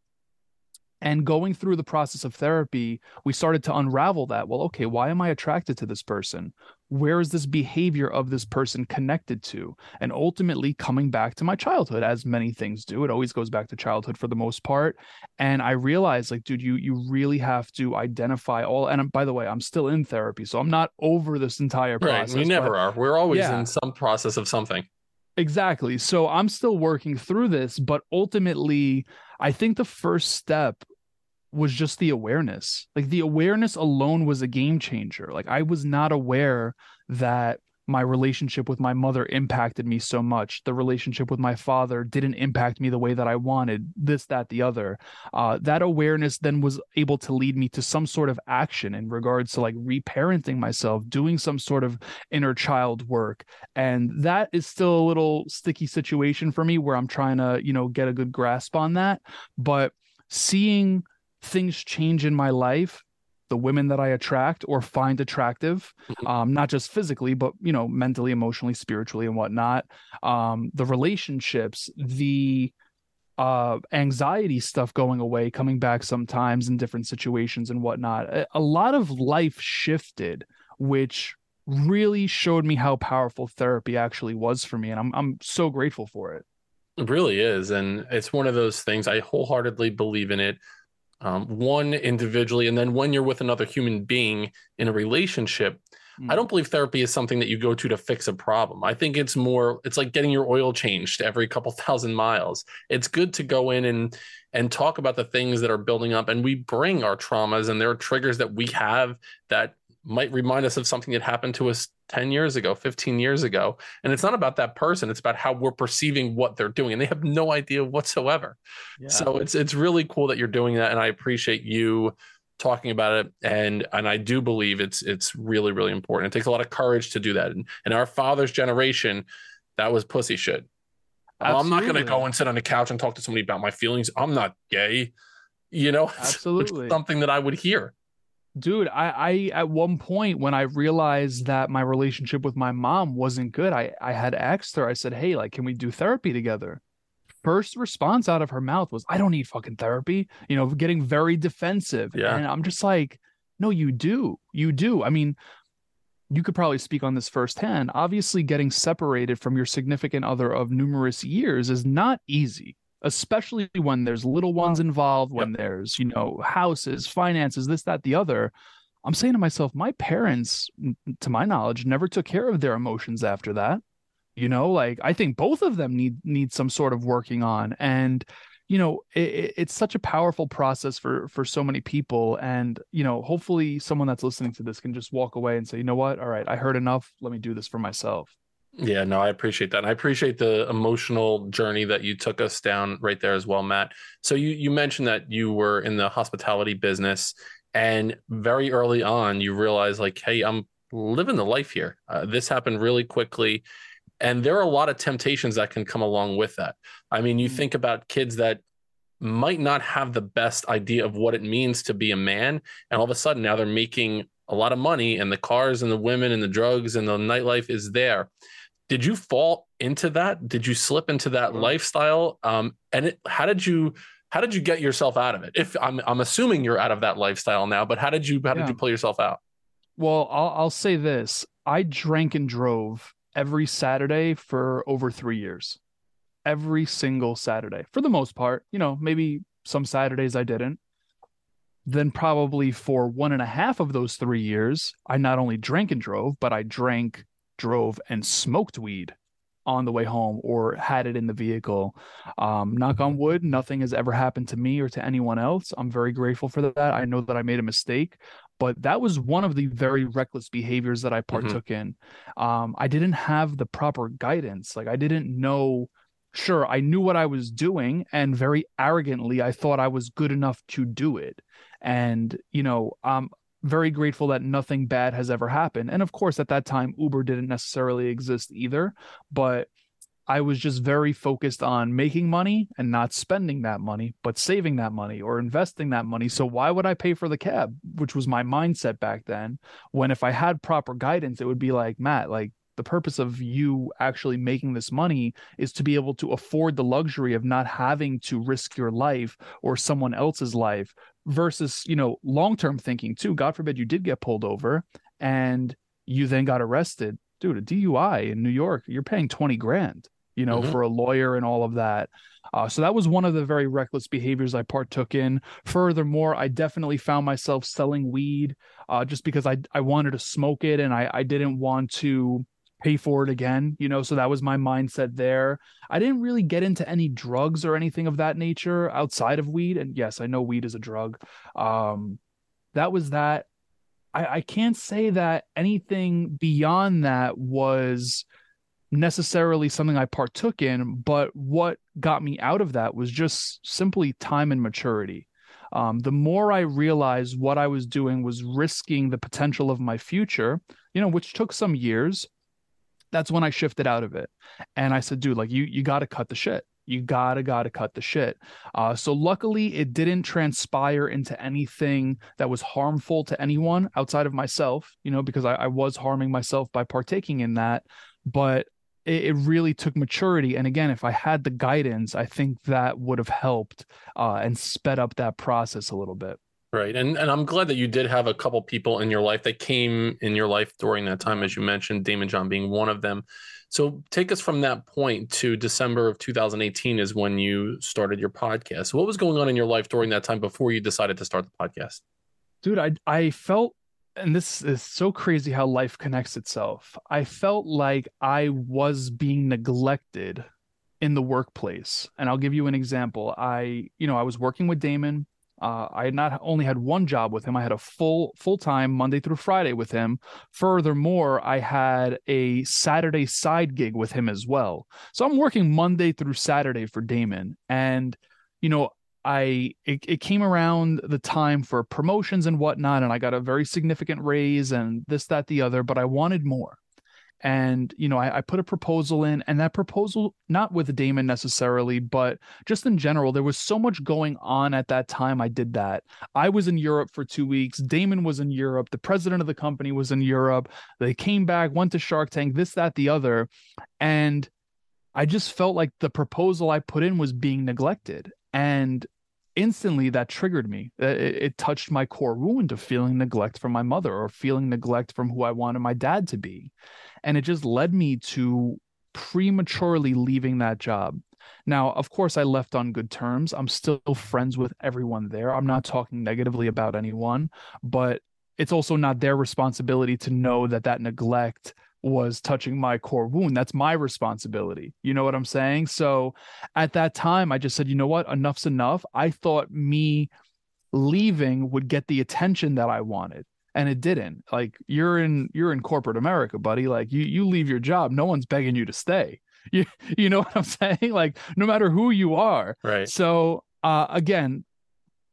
and going through the process of therapy, we started to unravel that. Well, okay, why am I attracted to this person? Where is this behavior of this person connected to? And ultimately coming back to my childhood, as many things do. It always goes back to childhood for the most part. And I realized, like, dude, you you really have to identify all. And by the way, I'm still in therapy, so I'm not over this entire process. Right, we never are. We're always yeah. in some process of something. Exactly. So I'm still working through this, but ultimately, I think the first step was just the awareness. Like the awareness alone was a game changer. Like I was not aware that my relationship with my mother impacted me so much. The relationship with my father didn't impact me the way that I wanted. This, that, the other. Uh, that awareness then was able to lead me to some sort of action in regards to like reparenting myself, doing some sort of inner child work. And that is still a little sticky situation for me where I'm trying to, you know, get a good grasp on that. But seeing things change in my life the women that I attract or find attractive, mm-hmm. um, not just physically, but you know, mentally, emotionally, spiritually, and whatnot. Um, the relationships, the uh, anxiety stuff going away, coming back sometimes in different situations and whatnot. A, a lot of life shifted, which really showed me how powerful therapy actually was for me, and I'm I'm so grateful for it. It really is, and it's one of those things I wholeheartedly believe in it um, one individually, and then when you're with another human being in a relationship, I don't believe therapy is something that you go to to fix a problem. I think it's more it's like getting your oil changed every couple thousand miles. It's good to go in and and talk about the things that are building up and we bring our traumas and there are triggers that we have that might remind us of something that happened to us 10 years ago, 15 years ago. And it's not about that person, it's about how we're perceiving what they're doing. And they have no idea whatsoever. Yeah. So it's it's really cool that you're doing that. And I appreciate you talking about it. And and I do believe it's it's really, really important. It takes a lot of courage to do that. And in our father's generation, that was pussy shit. Absolutely. I'm not gonna go and sit on the couch and talk to somebody about my feelings. I'm not gay. You know, absolutely something that I would hear dude I, I at one point when i realized that my relationship with my mom wasn't good i i had asked her i said hey like can we do therapy together? First response out of her mouth was i don't need fucking therapy you know getting very defensive yeah. and i'm just like no you do you do. I mean you could probably speak on this firsthand. Obviously getting separated from your significant other of numerous years is not easy especially when there's little ones involved, when yep. there's, you know, houses, finances, this, that, the other. I'm saying to myself, my parents, to my knowledge, never took care of their emotions after that. You know, like I think both of them need need some sort of working on. And, you know, it, it's such a powerful process for for so many people. And, you know, hopefully someone that's listening to this can just walk away and say, you know what, all right, I heard enough. Let me do this for myself. Yeah, no, I appreciate that. And I appreciate the emotional journey that you took us down right there as well, Matt. So you you mentioned that you were in the hospitality business and very early on you realized like, hey, I'm living the life here. Uh, this happened really quickly and there are a lot of temptations that can come along with that. I mean, you mm-hmm. think about kids that might not have the best idea of what it means to be a man and all of a sudden now they're making a lot of money and the cars and the women and the drugs and the nightlife is there did you fall into that? Did you slip into that mm-hmm. lifestyle? Um, and it, how did you how did you get yourself out of it? If I'm I'm assuming you're out of that lifestyle now, but how did you how yeah. did you pull yourself out? Well, I'll I'll say this: I drank and drove every Saturday for over three years, every single Saturday for the most part. You know, maybe some Saturdays I didn't. Then probably for one and a half of those three years, I not only drank and drove, but I drank drove and smoked weed on the way home or had it in the vehicle. Um, knock on wood, nothing has ever happened to me or to anyone else. I'm very grateful for that. I know that I made a mistake, but that was one of the very reckless behaviors that I mm-hmm. partook mm-hmm. in. Um, I didn't have the proper guidance. Like I didn't know. Sure, I knew what I was doing, and very arrogantly, I thought I was good enough to do it. And you know, um, very grateful that nothing bad has ever happened. And of course, at that time, Uber didn't necessarily exist either, but I was just very focused on making money and not spending that money, but saving that money or investing that money. So why would I pay for the cab, which was my mindset back then? When if I had proper guidance, it would be like, Matt, like the purpose of you actually making this money is to be able to afford the luxury of not having to risk your life or someone else's life versus you know long-term thinking too. God forbid you did get pulled over and you then got arrested. Dude a dui in new york you're paying 20 grand you know mm-hmm. for a lawyer and all of that. Uh, so that was one of the very reckless behaviors i partook in. Furthermore i definitely found myself selling weed uh, just because I, I wanted to smoke it and I, I didn't want to pay for it again you know so that was my mindset there. I didn't really get into any drugs or anything of that nature outside of weed and yes i know weed is a drug. Um that was that. I i can't say that anything beyond that was necessarily something i partook in but what got me out of that was just simply time and maturity. Um, the more I realized what I was doing was risking the potential of my future, you know, which took some years that's when I shifted out of it. And I said, dude, like you you gotta cut the shit. You gotta gotta cut the shit. Uh, so luckily it didn't transpire into anything that was harmful to anyone outside of myself, you know, because I, I was harming myself by partaking in that. But it, it, really took maturity. And again, if I had the guidance, I think that would have helped uh, and sped up that process a little bit. Right. And and I'm glad that you did have a couple people in your life that came in your life during that time, as you mentioned, Daymond John being one of them. So take us from that point to December of 2018 is when you started your podcast. So what was going on in your life during that time before you decided to start the podcast? Dude, I I felt and this is so crazy how life connects itself. I felt like I was being neglected in the workplace. And I'll give you an example. I, you know, I was working with Daymond. Uh, I not only had one job with him, I had a full full time Monday through Friday with him. Furthermore, I had a Saturday side gig with him as well. So I'm working Monday through Saturday for Daymond, and you know I it, it came around the time for promotions and whatnot, and I got a very significant raise and this, that, the other, but I wanted more. And you know, I, I put a proposal in, and that proposal, not with Daymond necessarily, but just in general, there was so much going on at that time. I did that. I was in Europe for two weeks. Daymond was in Europe. The president of the company was in Europe. They came back, went to Shark Tank, this, that, the other, and I just felt like the proposal I put in was being neglected and instantly that triggered me. Uh, it, it, touched my core wound of feeling neglect from my mother or feeling neglect from who i wanted my dad to be. And it just led me to prematurely leaving that job. Now of course i left on good terms. I'm still friends with everyone there. I'm not talking negatively about anyone but it's also not their responsibility to know that that neglect was touching my core wound. That's my responsibility. You know what I'm saying? So at that time, I just said, you know what? Enough's enough. I thought me leaving would get the attention that I wanted. And it didn't. Like you're in you're in corporate America, buddy. Like you you leave your job, no one's begging you to stay. You you know what I'm saying? Like no matter who you are. Right. So uh again,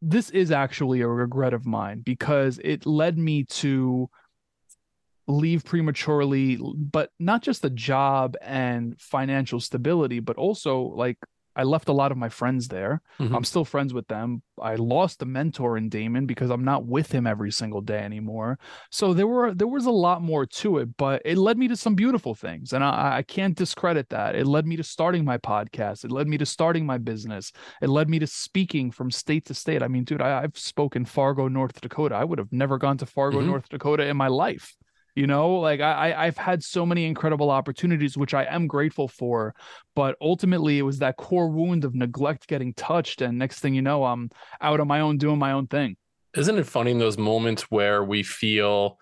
this is actually a regret of mine because it led me to leave prematurely but not just the job and financial stability but also like I left a lot of my friends there. Mm-hmm. I'm still friends with them. I lost a mentor in Daymond because I'm not with him every single day anymore. So there were there was a lot more to it, but it led me to some beautiful things, and I, I can't discredit that. It led me to starting my podcast. It led me to starting my business. It led me to speaking from state to state. I mean, dude, I, have spoken Fargo, North Dakota. I would have never gone to Fargo, mm-hmm. North Dakota in my life you know like i i've had so many incredible opportunities which i am grateful for but ultimately it was that core wound of neglect getting touched and next thing you know i'm out on my own doing my own thing. Isn't it funny in those moments where we feel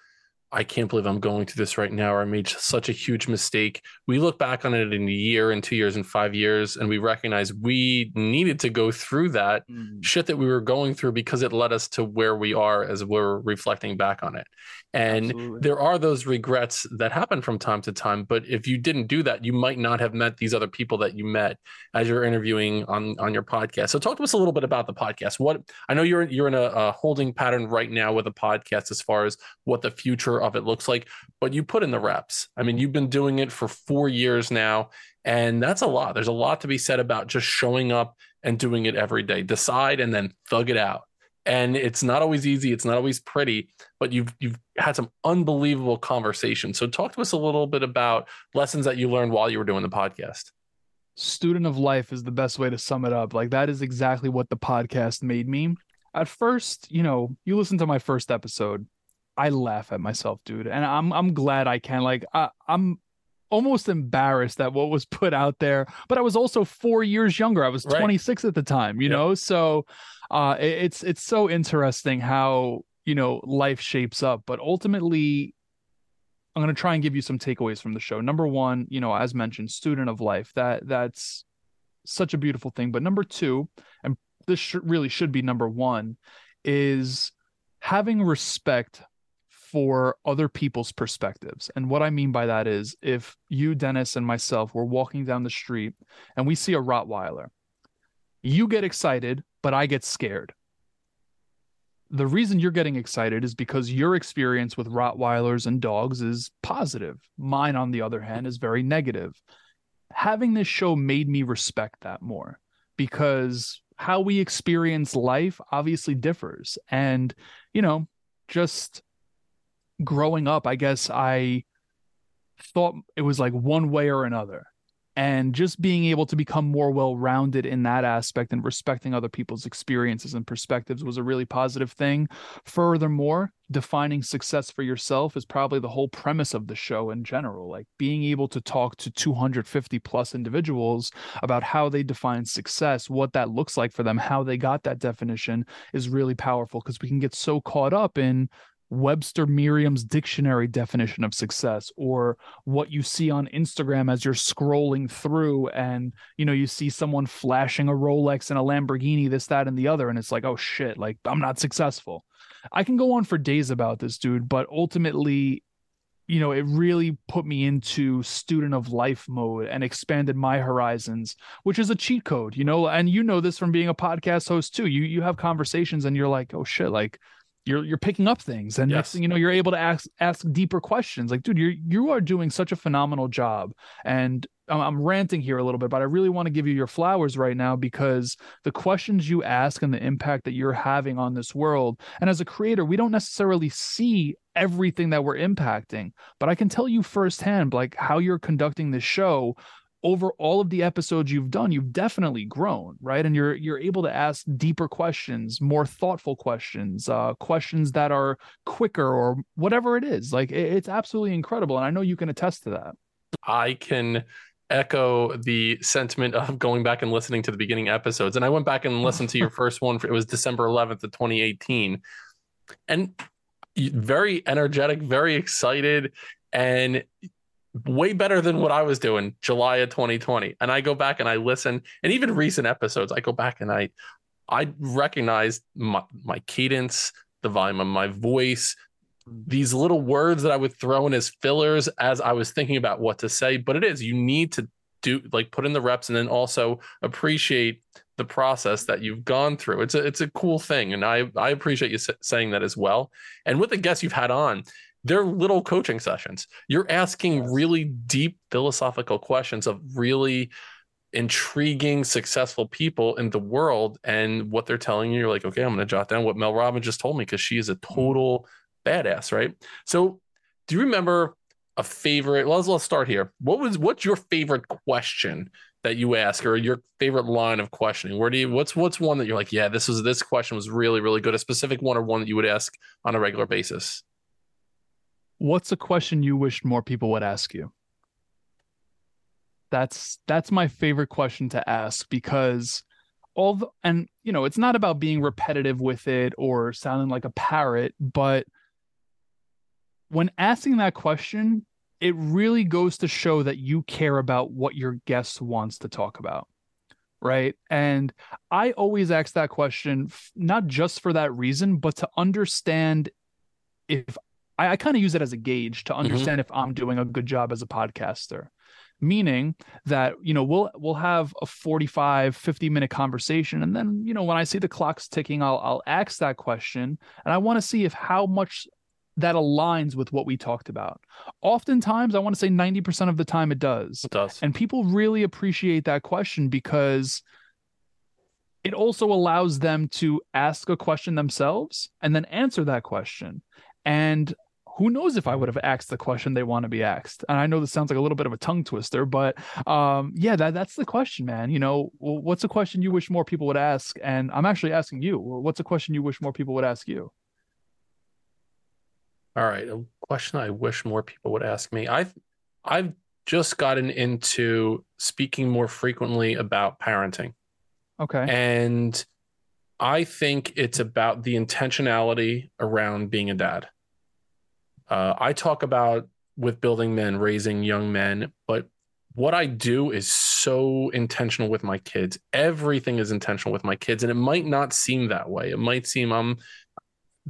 I can't believe I'm going through this right now, or I made such a huge mistake. We look back on it in a year and two years and five years, and we recognize we needed to go through that mm. shit that we were going through because it led us to where we are as we're reflecting back on it. And Absolutely. there are those regrets that happen from time to time. But if you didn't do that, you might not have met these other people that you met as you're interviewing on on your podcast. So talk to us a little bit about the podcast. What I know you're you're in a, a holding pattern right now with a podcast as far as what the future of it looks like, but you put in the reps. I mean, you've been doing it for four years now, and that's a lot. There's a lot to be said about just showing up and doing it every day. Decide and then thug it out and it's not always easy it's not always pretty but you've you've had some unbelievable conversations so talk to us a little bit about lessons that you learned while you were doing the podcast student of life is the best way to sum it up like that is exactly what the podcast made me at first you know you listen to my first episode i laugh at myself dude and i'm i'm glad i can like I, i'm almost embarrassed at what was put out there but i was also four years younger i was 26 right. at the time you know so uh, it, it's it's so interesting how you know life shapes up, but ultimately, I'm going to try and give you some takeaways from the show. Number one, you know, as mentioned, student of life. That that's such a beautiful thing. But number two, and this sh- really should be number one, is having respect for other people's perspectives. And what I mean by that is if you, Dennis, and myself were walking down the street and we see a Rottweiler, you get excited but I get scared. The reason you're getting excited is because your experience with Rottweilers and dogs is positive. Mine, on the other hand, is very negative. Having this show made me respect that more because how we experience life obviously differs. And, you know, just growing up, I guess I thought it was like one way or another. And just being able to become more well-rounded in that aspect and respecting other people's experiences and perspectives was a really positive thing. Furthermore defining success for yourself is probably the whole premise of the show in general like being able to talk to 250 plus individuals about how they define success what that looks like for them how they got that definition is really powerful because we can get so caught up in Webster Merriam's dictionary definition of success or what you see on Instagram as you're scrolling through and you know you see someone flashing a Rolex and a Lamborghini this that and the other and it's like oh shit like I'm not successful. I can go on for days about this dude but ultimately you know, it really put me into student of life mode and expanded my horizons, which is a cheat code, you know, and you know this from being a podcast host too. You you have conversations and you're like, oh shit, like you're you're picking up things. And yes. next thing you know you're able to ask ask deeper questions. Like dude you you are doing such a phenomenal job. And I'm, I'm ranting here a little bit but i really want to give you your flowers right now because the questions you ask and the impact that you're having on this world and as a creator we don't necessarily see everything that we're impacting but i can tell you firsthand like how you're conducting this show over all of the episodes you've done you've definitely grown right? And you're you're able to ask deeper questions more thoughtful questions uh questions that are quicker or whatever it is. Like it, it's absolutely incredible and i know you can attest to that. I can echo the sentiment of going back and listening to the beginning episodes. And i went back and listened to your first one for, it was december 11th of 2018 and very energetic very excited. And way better than what I was doing July of 2020. And I go back and I listen, and even recent episodes, I go back and I I recognize my, my cadence, the volume of my voice, these little words that I would throw in as fillers as I was thinking about what to say. But it is, you need to do like put in the reps and then also appreciate the process that you've gone through. It's a it's a cool thing, and I I appreciate you saying that as well. And with the guests you've had on, they're little coaching sessions. You're asking yes. really deep philosophical questions of really intriguing, successful people in the world. And what they're telling you, you're like, okay, I'm going to jot down what Mel Robbins just told me because she is a mm-hmm. total badass, right? So, do you remember a favorite? Let's let's start here. What was what's your favorite question that you ask, or your favorite line of questioning? Where do you what's what's one that you're like, yeah, this was this question was really really good. A specific one or one that you would ask on a regular basis? What's a question you wish more people would ask you? That's that's my favorite question to ask because all the, and you know, it's not about being repetitive with it or sounding like a parrot, but when asking that question, it really goes to show that you care about what your guest wants to talk about. Right. And I always ask that question, not just for that reason, but to understand if I, I kind of use it as a gauge to mm-hmm. understand mm-hmm. if I'm doing a good job as a podcaster meaning that you know we'll we'll have a 45 50 minute conversation and then you know when i see the clock's ticking i'll i'll ask that question and i want to see if how much that aligns with what we talked about oftentimes i want to say 90% of the time it does it does and people really appreciate that question because it also allows them to ask a question themselves and then answer that question and who knows if I would have asked the question they want to be asked. And I know this sounds like a little bit of a tongue twister, but um, yeah, that, that's the question, man. You know, what's a question you wish more people would ask? And I'm actually asking you, what's a question you wish more people would ask you? All right, a question I wish more people would ask me. I've I've just gotten into speaking more frequently about parenting. Okay. And I think it's about the intentionality around being a dad. Uh, I talk about with building men, raising young men, but what I do is so intentional with my kids. Everything is intentional with my kids, and it might not seem that way. It might seem I'm um,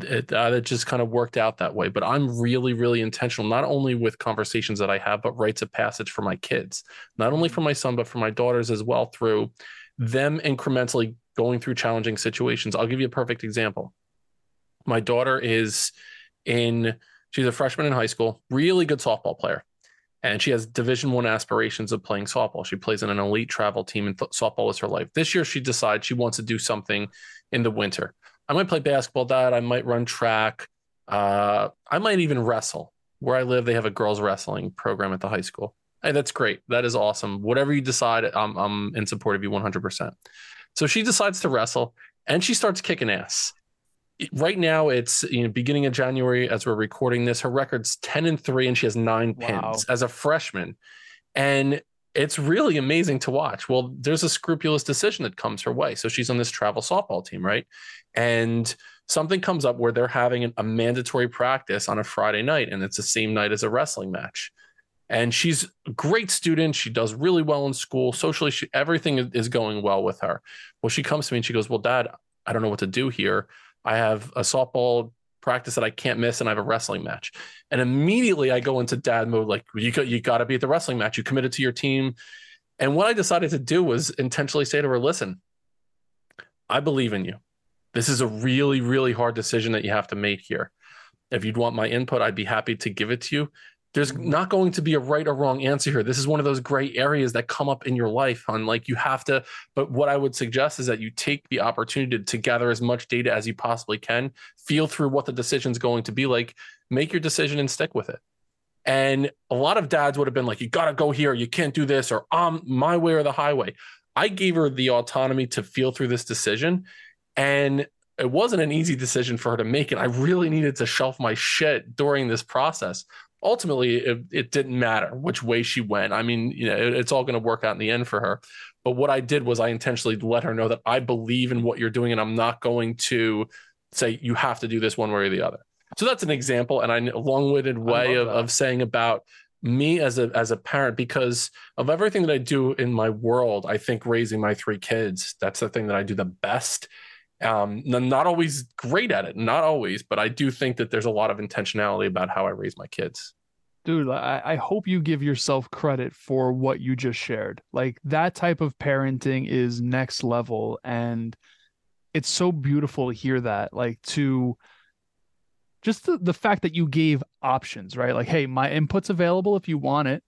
it, uh, it just kind of worked out that way. But I'm really, really intentional, not only with conversations that I have, but rites of passage for my kids, not only for my son, but for my daughters as well, through them incrementally going through challenging situations. I'll give you a perfect example. My daughter is in She's a freshman in high school, really good softball player. And she has Division One aspirations of playing softball. She plays in an elite travel team, and th- softball is her life. This year, she decides she wants to do something in the winter. I might play basketball. That I might run track. Uh, I might even wrestle. Where I live, they have a girls wrestling program at the high school. Hey, that's great. That is awesome. Whatever you decide, I'm, I'm in support of you 100%. So she decides to wrestle and she starts kicking ass right now it's you know beginning of January as we're recording this. Her record's ten and three, and she has nine pins wow. as a freshman, and it's really amazing to watch. Well, there's a scrupulous decision that comes her way. So she's on this travel softball team, right? And something comes up where they're having a mandatory practice on a Friday night, and it's the same night as a wrestling match. And she's a great student. She does really well in school. Socially, she, everything is going well with her. Well, she comes to me and she goes, Well, dad, I don't know what to do here. I have a softball practice that I can't miss, and I have a wrestling match. And immediately I go into dad mode, like you got you got to be at the wrestling match. You committed to your team. And what I decided to do was intentionally say to her, "Listen, I believe in you. This is a really really hard decision that you have to make here. If you'd want my input, I'd be happy to give it to you there's not going to be a right or wrong answer here. This is one of those gray areas that come up in your life on like you have to, but what I would suggest is that you take the opportunity to, gather as much data as you possibly can, feel through what the decision's going to be like, make your decision and stick with it. And a lot of dads would have been like, you got to go here, you can't do this, or um, my way or the highway. I gave her the autonomy to feel through this decision. And it wasn't an easy decision for her to make. And I really needed to shelf my shit during this process ultimately it, it, didn't matter which way she went. I mean, you know, it, it's all going to work out in the end for her. But what I did was I intentionally let her know that I believe in what you're doing and I'm not going to say you have to do this one way or the other. So that's an example and a long-winded way of, of saying about me as a as a parent because of everything that I do in my world, I think raising my three kids, that's the thing that I do the best um not always great at it not always but i do think that there's a lot of intentionality about how i raise my kids. Dude I, I hope you give yourself credit for what you just shared. Like that type of parenting is next level and it's so beautiful to hear that like to just the, the fact that you gave options right? Like hey my input's available if you want it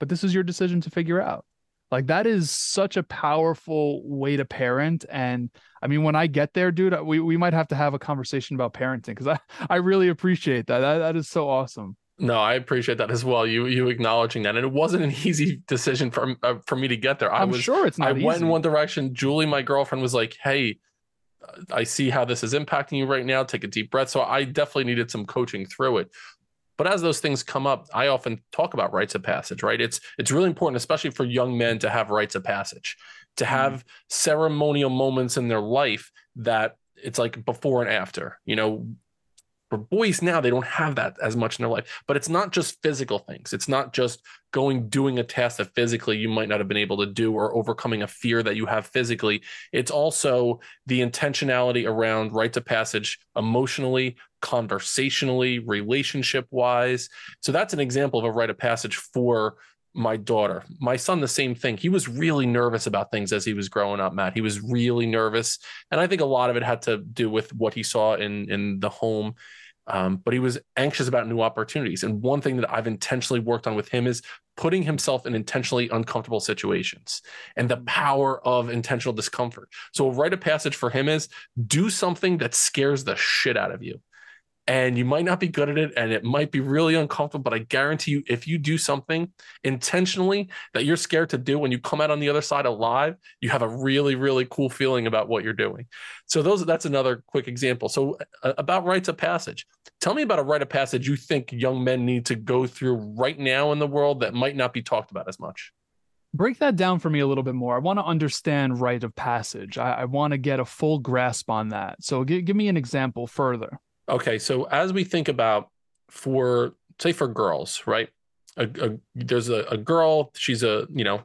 but this is your decision to figure out like that is such a powerful way to parent. And I mean, when I get there, dude, we, we might have to have a conversation about parenting because I, I really appreciate that. that. That is so awesome. No, I appreciate that as well. You you acknowledging that, and it wasn't an easy decision for uh, for me to get there. I I'm was sure it's not. I easy. went in one direction. Julie, my girlfriend, was like, "Hey, I see how this is impacting you right now. Take a deep breath." So I definitely needed some coaching through it. But as those things come up, I often talk about rites of passage, right? It's it's really important, especially for young men, to have rites of passage, to mm-hmm. have mm. ceremonial moments in their life that it's like before and after. You know, for boys now they don't have that as much in their life but it's not just physical things it's not just going doing a task that physically you might not have been able to do or overcoming a fear that you have physically it's also the intentionality around rites of passage emotionally conversationally relationship wise so that's an example of a rite of passage for my daughter. My son, the same thing. He was really nervous about things as he was growing up, Matt. He was really nervous. And I think a lot of it had to do with what he saw in in the home um, but he was anxious about new opportunities. And one thing that I've intentionally worked on with him is putting himself in intentionally uncomfortable situations and the power of intentional discomfort. So, a rite of passage for him is do something that scares the shit out of you and you might not be good at it and it might be really uncomfortable but i guarantee you if you do something intentionally that you're scared to do when you come out on the other side alive you have a really really cool feeling about what you're doing so those that's another quick example so uh, about rites of passage tell me about a rite of passage you think young men need to go through right now in the world that might not be talked about as much break that down for me a little bit more. I want to understand rite of passage. I, I want to get a full grasp on that. So give, give me an example further. Okay, so as we think about for say for girls, right? A, a, there's a, a girl, she's a you know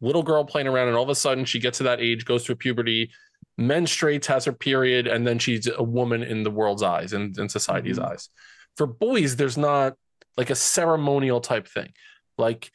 little girl playing around, and all of a sudden she gets to that age, goes through puberty, menstruates, has her period, and then she's a woman in the world's eyes and in society's mm-hmm. eyes. For boys, there's not like a ceremonial type thing. Like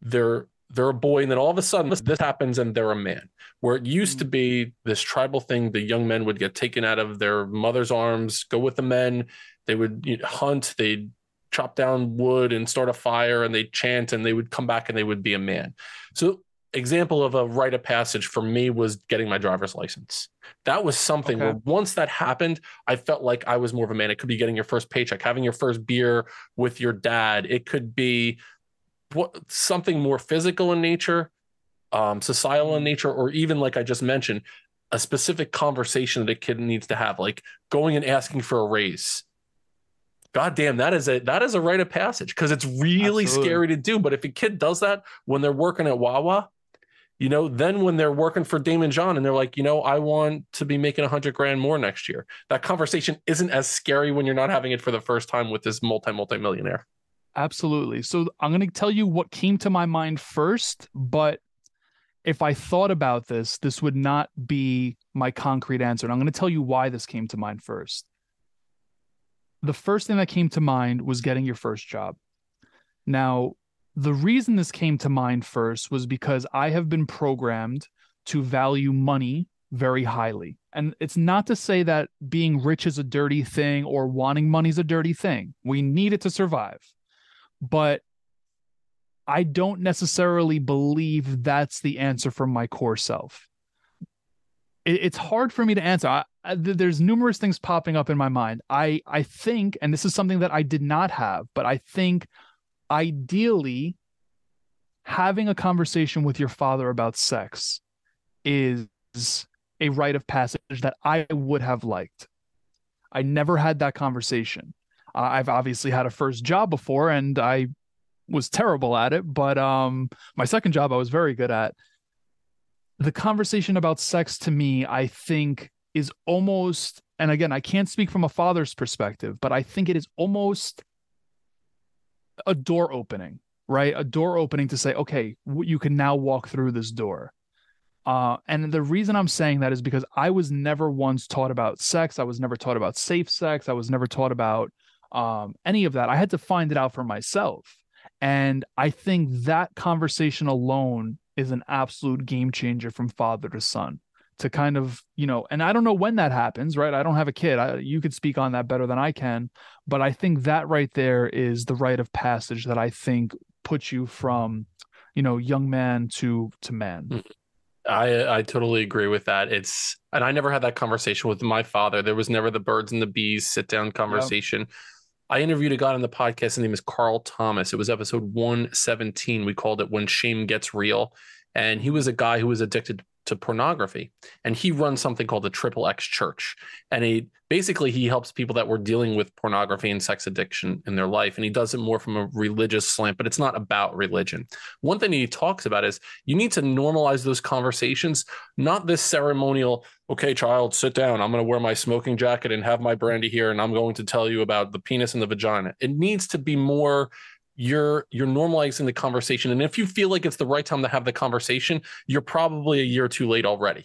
they're they're a boy, and then all of a sudden this, this happens and they're a man. Where it used to mm. be this tribal thing, the young men would get taken out of their mother's arms, go with the men. They would you know, hunt, they'd chop down wood and start a fire, and they'd chant, and they would come back and they would be a man. So, example of a rite of passage for me was getting my driver's license. That was something okay. where once that happened, I felt like I was more of a man. It could be getting your first paycheck, having your first beer with your dad. It could be what something more physical in nature, um, societal in mm-hmm. nature, or even like I just mentioned, a specific conversation that a kid needs to have, like going and asking for a raise. God damn, that is a that is a rite of passage because it's really Absolutely. scary to do. But if a kid does that when they're working at Wawa, you know, then when they're working for Daymond John and they're like, you know, I want to be making a hundred grand more next year. That conversation isn't as scary when you're not having it for the first time with this multi multi millionaire. Absolutely. So I'm going to tell you what came to my mind first, but if I thought about this, this would not be my concrete answer. And I'm going to tell you why this came to mind first. The first thing that came to mind was getting your first job. Now, the reason this came to mind first was because I have been programmed to value money very highly. And it's not to say that being rich is a dirty thing or wanting money is a dirty thing. We need it to survive. But I don't necessarily believe that's the answer from my core self. It, it's hard for me to answer. I, I, there's numerous things popping up in my mind. I I think, and this is something that I did not have, but I think ideally having a conversation with your father about sex is a rite of passage that I would have liked. I never had that conversation. I've obviously had a first job before and I was terrible at it, but um my second job I was very good at. The conversation about sex to me, I think is almost and again, I can't speak from a father's perspective, but I think it is almost a door opening, right? A door opening to say, okay, you can now walk through this door. Uh, and the reason I'm saying that is because I was never once taught about sex. I was never taught about safe sex. I was never taught about um, any of that. I had to find it out for myself. And I think that conversation alone is an absolute game changer from father to son to kind of, you know, and I don't know when that happens, right? I don't have a kid. I, you could speak on that better than I can. But I think that right there is the rite of passage that I think puts you from, you know, young man to to man. I I totally agree with that. It's and I never had that conversation with my father. There was never the birds and the bees sit down conversation. I interviewed a guy on the podcast. His name is Carl Thomas. It was episode 117. We called it When Shame Gets Real. And he was a guy who was addicted to pornography. And he runs something called the Triple X Church. And he basically he helps people that were dealing with pornography and sex addiction in their life. And he does it more from a religious slant, but it's not about religion. One thing he talks about is you need to normalize those conversations, not this ceremonial, okay, child, sit down. I'm going to wear my smoking jacket and have my brandy here, and I'm going to tell you about the penis and the vagina. It needs to be more you're you're normalizing the conversation. And if you feel like it's the right time to have the conversation you're probably a year too late already.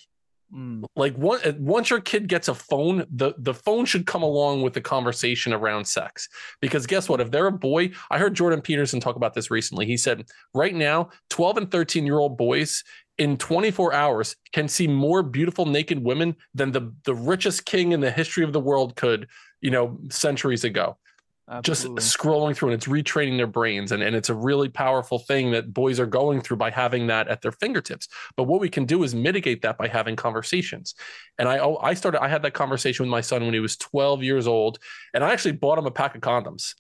Mm. like one, once your kid gets a phone the the phone should come along with the conversation around sex. Because guess what? If they're a boy i heard jordan peterson talk about this recently. He said right now 12 and 13 year old boys in 24 hours can see more beautiful naked women than the the richest king in the history of the world could you know centuries ago Absolutely. just scrolling through and it's retraining their brains and, and it's a really powerful thing that boys are going through by having that at their fingertips. But what we can do is mitigate that by having conversations. And i oh, i started i had that conversation with my son when he was 12 years old and i actually bought him a pack of condoms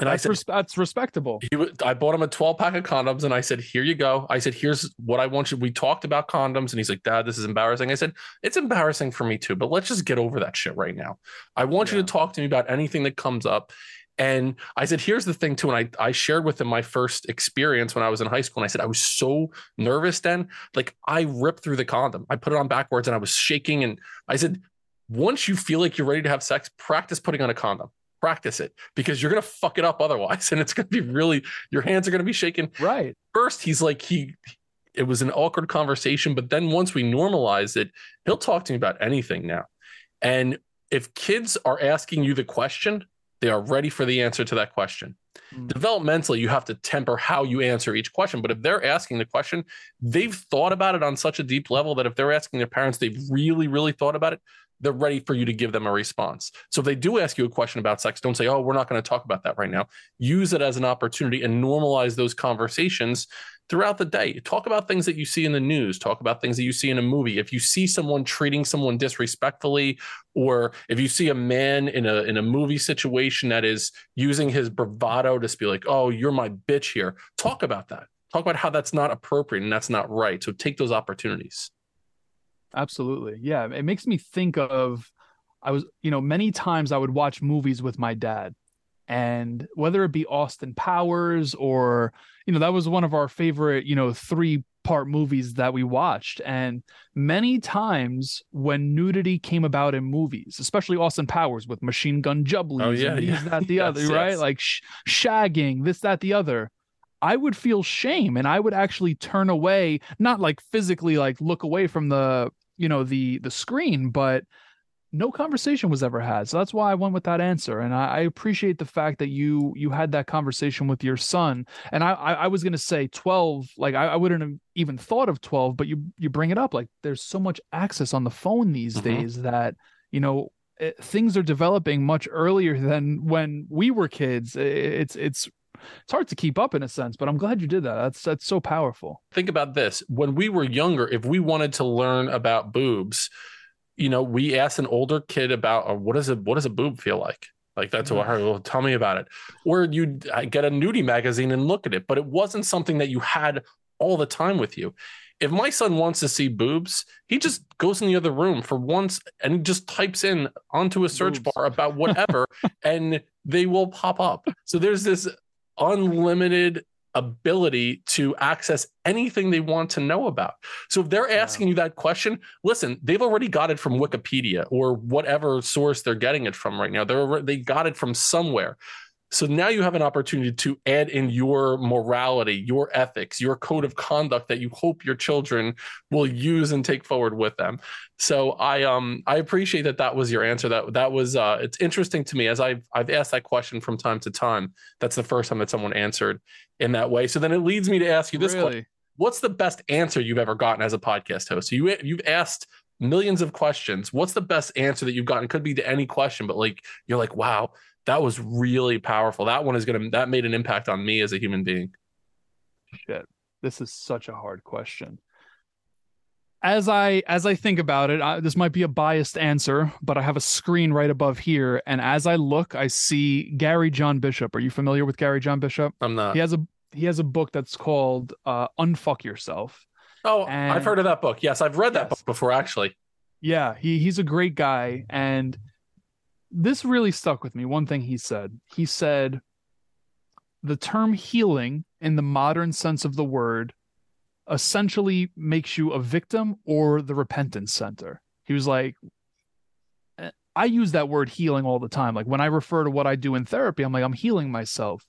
and that's i said res- that's respectable. he I bought him a 12 pack of condoms and I said, Here you go. I said, Here's what I want you. We talked about condoms. And he's like, Dad, this is embarrassing. I said, It's embarrassing for me too, but let's just get over that shit right now. I want you to talk to me about anything that comes up. And I said, Here's the thing too. And I, I shared with him my first experience when I was in high school. And I said, I was so nervous then. Like I ripped through the condom, I put it on backwards and I was shaking. And I said, Once you feel like you're ready to have sex, practice putting on a condom. Practice it because you're gonna fuck it up otherwise, and it's gonna be really your hands are gonna be shaking. Right. First, he's like he, it was an awkward conversation, but then once we normalize it, he'll talk to me about anything now. And if kids are asking you the question, they are ready for the answer to that question. Mm. Developmentally, you have to temper how you answer each question. But if they're asking the question, they've thought about it on such a deep level that if they're asking their parents, they've really, really thought about it they're ready for you to give them a response. So if they do ask you a question about sex, don't say, "Oh, we're not going to talk about that right now." Use it as an opportunity and normalize those conversations throughout the day. Talk about things that you see in the news, talk about things that you see in a movie. If you see someone treating someone disrespectfully or if you see a man in a in a movie situation that is using his bravado to be like, "Oh, you're my bitch here." Talk about that. Talk about how that's not appropriate and that's not right. So take those opportunities. Absolutely. Yeah. It makes me think of I was, you know, many times I would watch movies with my dad. And whether it be Austin Powers or, you know, that was one of our favorite, you know, three part movies that we watched. And many times when nudity came about in movies, especially Austin Powers with machine gun jubblies, oh, yeah, and yeah. these, that, the yes, other, right? Like sh- shagging, this, that, the other. I would feel shame and I would actually turn away, not like physically like look away from the, you know, the the screen, but no conversation was ever had. So that's why I went with that answer. And I, I appreciate the fact that you you had that conversation with your son. And I I, I was gonna say 12, like I, I, wouldn't have even thought of 12, but you you bring it up. Like there's so much access on the phone these Mhm. days that, you know, it, things are developing much earlier than when we were kids. It- it's it's it's hard to keep up in a sense, but I'm glad you did that. That's that's so powerful. think about this when we were younger if we wanted to learn about boobs you know we asked an older kid about uh, what does a what does a boob feel like like that's what I well, tell me about it or you'd uh, get a nudie magazine and look at it but it wasn't something that you had all the time with you if my son wants to see boobs he just goes in the other room for once and just types in onto a search Boobs. bar about whatever and they will pop up so there's this unlimited ability to access anything they want to know about. So if they're Yeah. asking you that question, listen, they've already got it from Wikipedia or whatever source they're getting it from right now. They're they got it from somewhere. So now you have an opportunity to add in your morality, your ethics, your code of conduct that you hope your children will use and take forward with them. So I um I appreciate that that was your answer. That that was uh it's interesting to me as I've I've asked that question from time to time. That's the first time that someone answered in that way. So then it leads me to ask you this question what's the best answer you've ever gotten as a podcast host? So you you've asked millions of questions. What's the best answer that you've gotten? Could be to any question, but like you're like, wow, that was really powerful. That one is gonna that made an impact on me as a human being. Shit. This is such a hard question. As I as I think about it, I, this might be a biased answer, but I have a screen right above here, and as I look, I see Gary John Bishop. Are you familiar with Gary John Bishop? I'm not. he has a he has a book that's called uh, "Unfuck Yourself." oh, and- I've heard of that book. Yes, I've read that Yes. book before actually. Yeah, he he's a great guy and this really stuck with me. One thing he said. He said the term healing in the modern sense of the word essentially makes you a victim or the repentance center. He was like eh, I use that word healing all the time. Like when I refer to what I do in therapy, I'm like I'm healing myself.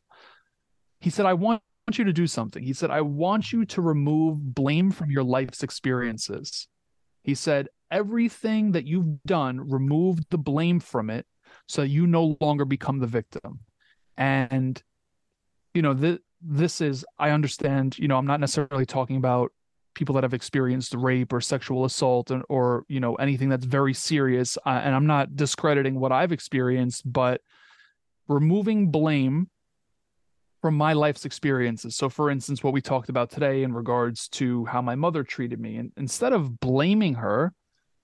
He said I want you to do something. He said I want you to remove blame from your life's experiences. He said, everything that you've done, remove the blame from it so you no longer become the victim. And, you know, th- this is, I understand, you know, I'm not necessarily talking about people that have experienced rape or sexual assault and, or, you know, anything that's very serious. Uh, and I'm not discrediting what I've experienced, but removing blame from my life's experiences. So, for instance, what we talked about today in regards to how my mother treated me, and instead of blaming her,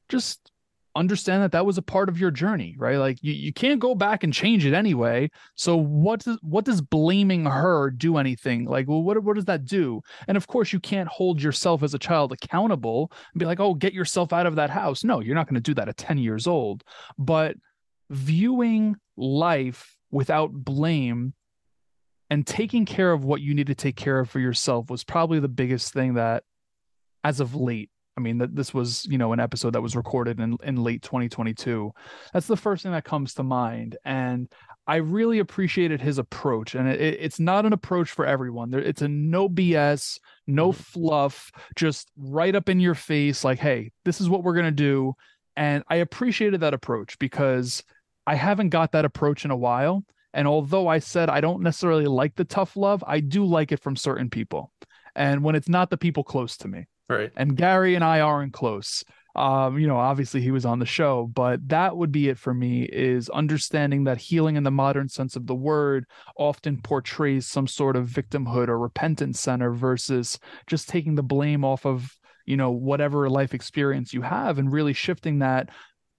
just understand that that was a part of your journey, right? Like you, you can't go back and change it anyway. So what does what does blaming her do anything? Like, well, what what does that do? And of course, you can't hold yourself as a child accountable and be like, oh, get yourself out of that house. No, you're not going to do that at 10 years old. But viewing life without blame and taking care of what you need to take care of for yourself was probably the biggest thing that as of late i mean that this was you know an episode that was recorded in, in late 2022 that's the first thing that comes to mind and i really appreciated his approach and it, it's not an approach for everyone there it's a no bs no mm-hmm. fluff just right up in your face like hey this is what we're going to do and i appreciated that approach because i haven't got that approach in a while and although I said I don't necessarily like the tough love, I do like it from certain people. And when it's not the people close to me. Right. And Gary and I aren't close. Um, you know, obviously he was on the show, but that would be it for me is understanding that healing in the modern sense of the word often portrays some sort of victimhood or repentance center versus just taking the blame off of, you know, whatever life experience you have and really shifting that,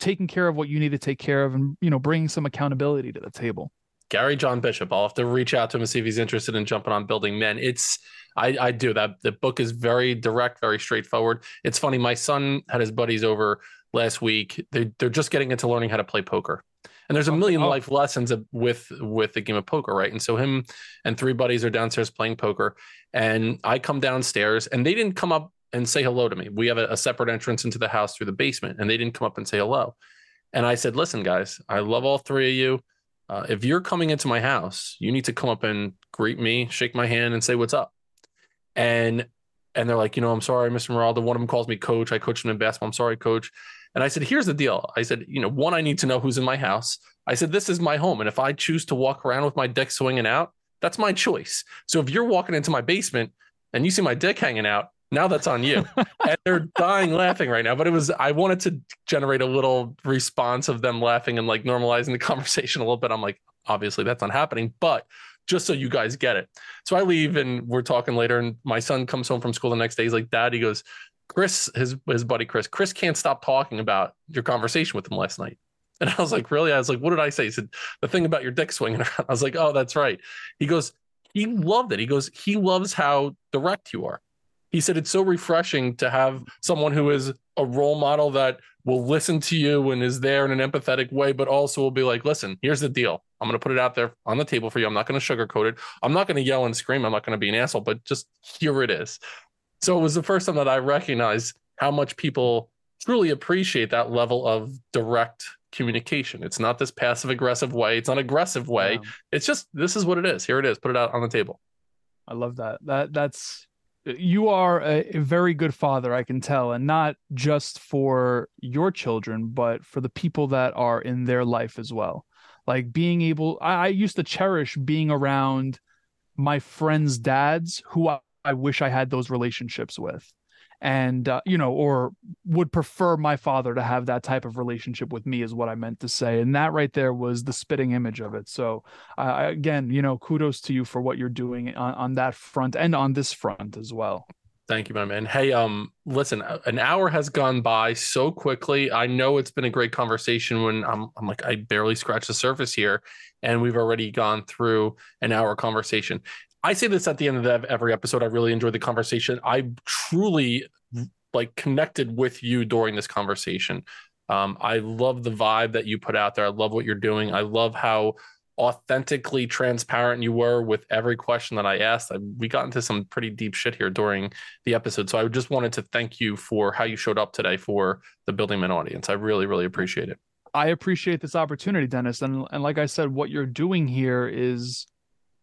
taking care of what you need to take care of and, you know, bringing some accountability to the table. Gary John Bishop. I'll have to reach out to him and see if he's interested in jumping on building men. It's I, I do that. The book is very direct, very straightforward. It's funny. My son had his buddies over last week. They they're just getting into learning how to play poker. And there's a million oh. life lessons with with the game of poker, right? And so him and three buddies are downstairs playing poker, and I come downstairs, and they didn't come up and say hello to me. We have a, a separate entrance into the house through the basement, and they didn't come up and say hello. And I said, "Listen, guys, I love all three of you. Uh, if you're coming into my house, you need to come up and greet me, shake my hand, and say what's up." And and they're like, you know, I'm sorry, Mr. Moraldo. One of them calls me coach. I coach him in basketball. I'm sorry, coach. And I said, here's the deal. I said, you know, one, I need to know who's in my house. I said, this is my home. And if I choose to walk around with my dick swinging out, that's my choice. So if you're walking into my basement and you see my dick hanging out, now that's on you. and they're dying laughing right now. But it was, I wanted to generate a little response of them laughing and like normalizing the conversation a little bit. I'm like, obviously that's not happening. But just so you guys get it. So I leave and we're talking later. And my son comes home from school the next day. He's like, Dad, he goes, Chris, his his buddy Chris, Chris can't stop talking about your conversation with him last night. And I was like, really? I was like, what did I say? He said, the thing about your dick swinging around. I was like, oh, that's right. He goes, he loved it. He goes, he loves how direct you are. He said, it's so refreshing to have someone who is a role model that will listen to you and is there in an empathetic way, but also will be like, listen, here's the deal. I'm going to put it out there on the table for you. I'm not going to sugarcoat it. I'm not going to yell and scream. I'm not going to be an asshole, but just here it is. So it was the first time that I recognized how much people truly appreciate that level of direct communication. It's not this passive aggressive way. It's not aggressive way. Yeah. It's just this is what it is. Here it is. Put it out on the table. I love that. That that's you are a, a, very good father, I can tell, and not just for your children, but for the people that are in their life as well. Like being able, I, I used to cherish being around my friends' dads who I, I wish I had those relationships with. And, uh, you know, or would prefer my father to have that type of relationship with me, is what I meant to say. And that right there was the spitting image of it. So, uh, again, you know, kudos to you for what you're doing on, on that front and on this front as well. Thank you, my man. Hey, um, listen, an hour has gone by so quickly. I know it's been a great conversation when I'm, I'm like, I barely scratched the surface here, and we've already gone through an hour conversation. I say this at the end of every episode. I really enjoyed the conversation. I truly like connected with you during this conversation. Um, I love the vibe that you put out there. I love what you're doing. I love how authentically transparent you were with every question that I asked. I, we got into some pretty deep shit here during the episode. So I just wanted to thank you for how you showed up today for the Building Men audience. I really, really appreciate it. I appreciate this opportunity, Dennis. And and like I said, what you're doing here is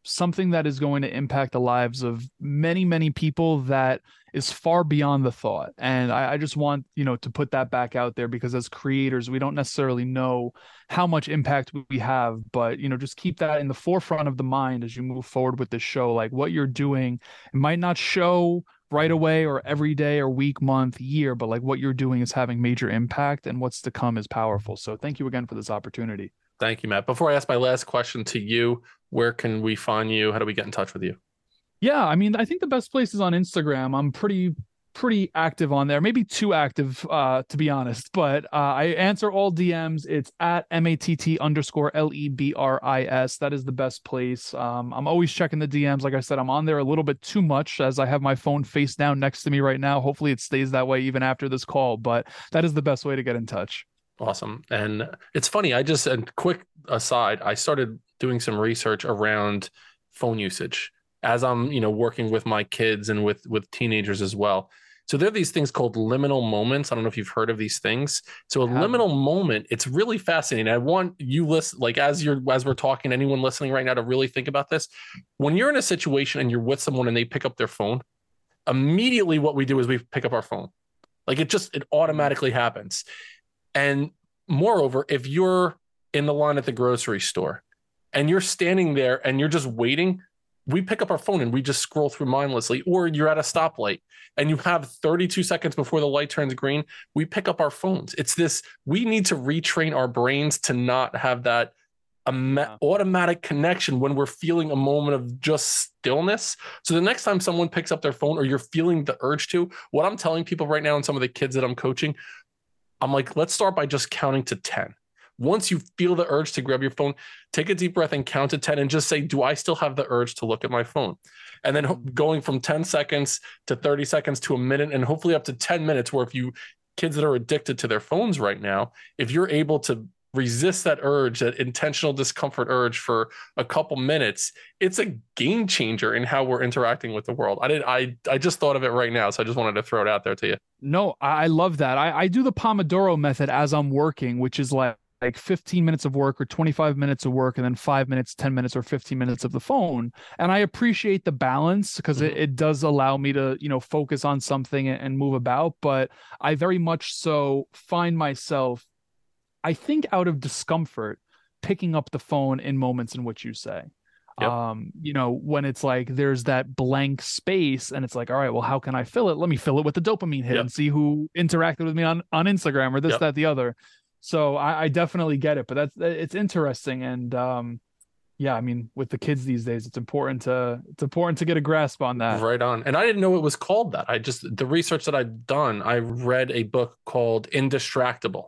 something that is going to impact the lives of many many people that is far beyond the thought. And I, I, just want you know to put that back out there because as creators we don't necessarily know how much impact we have but you know just keep that in the forefront of the mind as you move forward with this show. Like what you're doing it might not show right away or every day or week month year but like what you're doing is having major impact and what's to come is powerful. So thank you again for this opportunity. Thank you, Matt. Before I ask my last question to you, where can we find you? How do we get in touch with you? Yeah, I mean, I think the best place is on Instagram. I'm pretty pretty active on there maybe too active uh to be honest but uh i answer all dms it's at m-a-t-t underscore l-e-b-r-i-s that is the best place um i'm always checking the dms like i said i'm on there a little bit too much as i have my phone face down next to me right now hopefully it stays that way even after this call but that is the best way to get in touch Awesome. And it's funny, I just, and quick aside, I started doing some research around phone usage as I'm, you know, working with my kids and with with teenagers as well. So there are these things called liminal moments. I don't know if you've heard of these things. So a liminal moment, it's really fascinating. I want you listen, like as you're as we're talking, anyone listening right now to really think about this. When you're in a situation and you're with someone and they pick up their phone, immediately what we do is we pick up our phone. Like it just it automatically happens. And moreover, if you're in the line at the grocery store and you're standing there and you're just waiting, we pick up our phone and we just scroll through mindlessly, or you're at a stoplight and you have 32 seconds before the light turns green, we pick up our phones. It's this, we need to retrain our brains to not have that automatic connection when we're feeling a moment of just stillness. So the next time someone picks up their phone or you're feeling the urge to, what I'm telling people right now and some of the kids that I'm coaching, I'm like, let's start by just counting to 10. Once you feel the urge to grab your phone, take a deep breath and count to 10 and just say, Do I still have the urge to look at my phone? And then Mm-hmm. going from 10 seconds to 30 seconds to a minute and hopefully up to 10 minutes, where if you kids that are addicted to their phones right now, if you're able to resist that urge, that intentional discomfort urge for a couple minutes, it's a game changer in how we're interacting with the world. I did I I just thought of it right now, so I just wanted to throw it out there to you. No, I I love that. I, I do the Pomodoro method as I'm working, which is like like 15 minutes of work or 25 minutes of work and then five minutes 10 minutes or 15 minutes of the phone and i appreciate the balance because it, Mhm. it does allow me to you know focus on something and, and move about but i very much so find myself i think out of discomfort picking up the phone in moments in which you say Yep. um you know when it's like there's that blank space and it's like all right well how can i fill it let me fill it with the dopamine hit Yep. and see who interacted with me on on instagram or this Yep. that the other so I, I definitely get it but that's it's interesting and um yeah i mean with the kids these days it's important to it's important to get a grasp on that Right on. And I didn't know it was called that. I just the research that I've done, I read a book called Indistractable.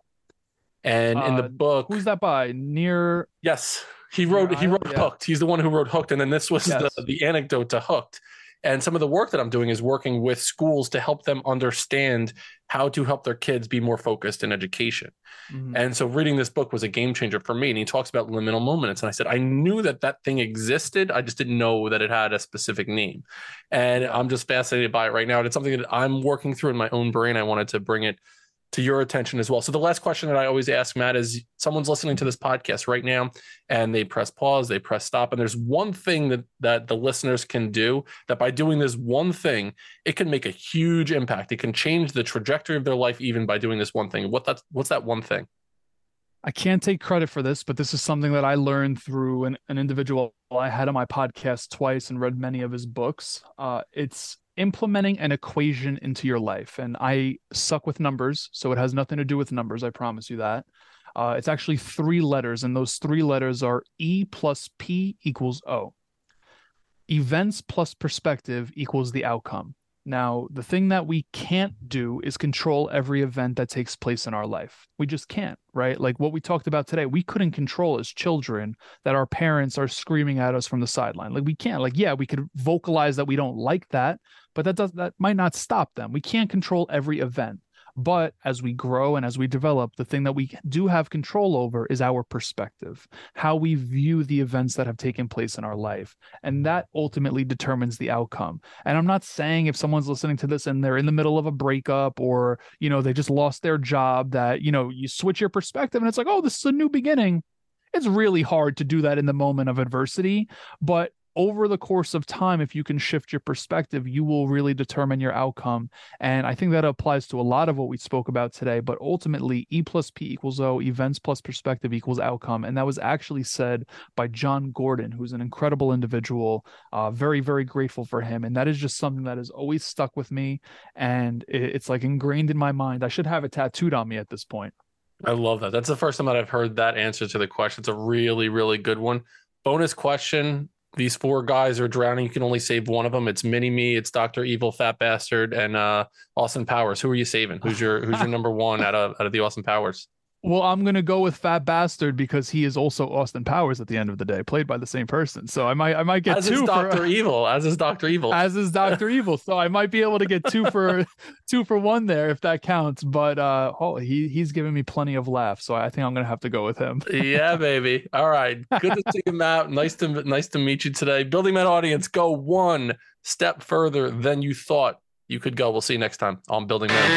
And in the Uh, book, who's that by Nir yes, he wrote he wrote yeah. Hooked. He's the one who wrote Hooked. And then this was Yes. the, the anecdote to Hooked. And some of the work that I'm doing is working with schools to help them understand how to help their kids be more focused in education. Mhm. And so reading this book was a game changer for me. And he talks about liminal moments. And I said, I knew that that thing existed. I just didn't know that it had a specific name. And I'm just fascinated by it right now. And it's something that I'm working through in my own brain. I wanted to bring it to your attention as well. So the last question that I always ask, Matt, is someone's listening to this podcast right now and they press pause, they press stop. And there's one thing that, that the listeners can do that by doing this one thing, it can make a huge impact. It can change the trajectory of their life even by doing this one thing. What that's what's that one thing? I can't take credit for this, but this is something that I learned through an, an individual I had on my podcast twice and read many of his books. Uh, it's implementing an equation into your life. And I suck with numbers, so it has nothing to do with numbers. I promise you that. Uh, it's actually three letters, and those three letters are E plus P equals O. Events plus perspective equals the outcome. Now, the thing that we can't do is control every event that takes place in our life. We just can't, right? Like what we talked about today, we couldn't control as children that our parents are screaming at us from the sideline. Like we can't. Like yeah, we could vocalize that we don't like that, but that does that might not stop them. We can't control every event. But as we grow and as we develop, the thing that we do have control over is our perspective, how we view the events that have taken place in our life. And that ultimately determines the outcome. And I'm not saying if someone's listening to this and they're in the middle of a breakup or, you know, they just lost their job that, you know, you switch your perspective and it's like, oh, this is a new beginning. It's really hard to do that in the moment of adversity. But over the course of time, if you can shift your perspective, you will really determine your outcome. And I think that applies to a lot of what we spoke about today. But ultimately, E plus P equals O, events plus perspective equals outcome. And that was actually said by Jon Gordon, who's an incredible individual. Uh, very, very grateful for him. And that is just something that has always stuck with me. And it's like ingrained in my mind. I should have it tattooed on me at this point. I love that. That's the first time that I've heard that answer to the question. It's a really, really good one. Bonus question. These four guys are drowning. You can only save one of them. It's Mini Me, it's Dr. Evil, Fat Bastard, and uh, Austin Powers. Who are you saving? Who's your who's your number one out of out of the Austin Powers? Well, I'm gonna go with Fat Bastard because he is also Austin Powers at the end of the day, played by the same person. So I might I might get As two is for Evil. As is Doctor Evil. as is Doctor Evil. So I might be able to get two for two for one there if that counts. But uh oh, he he's giving me plenty of laughs, so I think I'm gonna have to go with him. yeah, baby. All right. Good to see you, Matt. Nice to nice to meet you today. Building that audience, go one step further than you thought you could go. We'll see you next time on Building Men.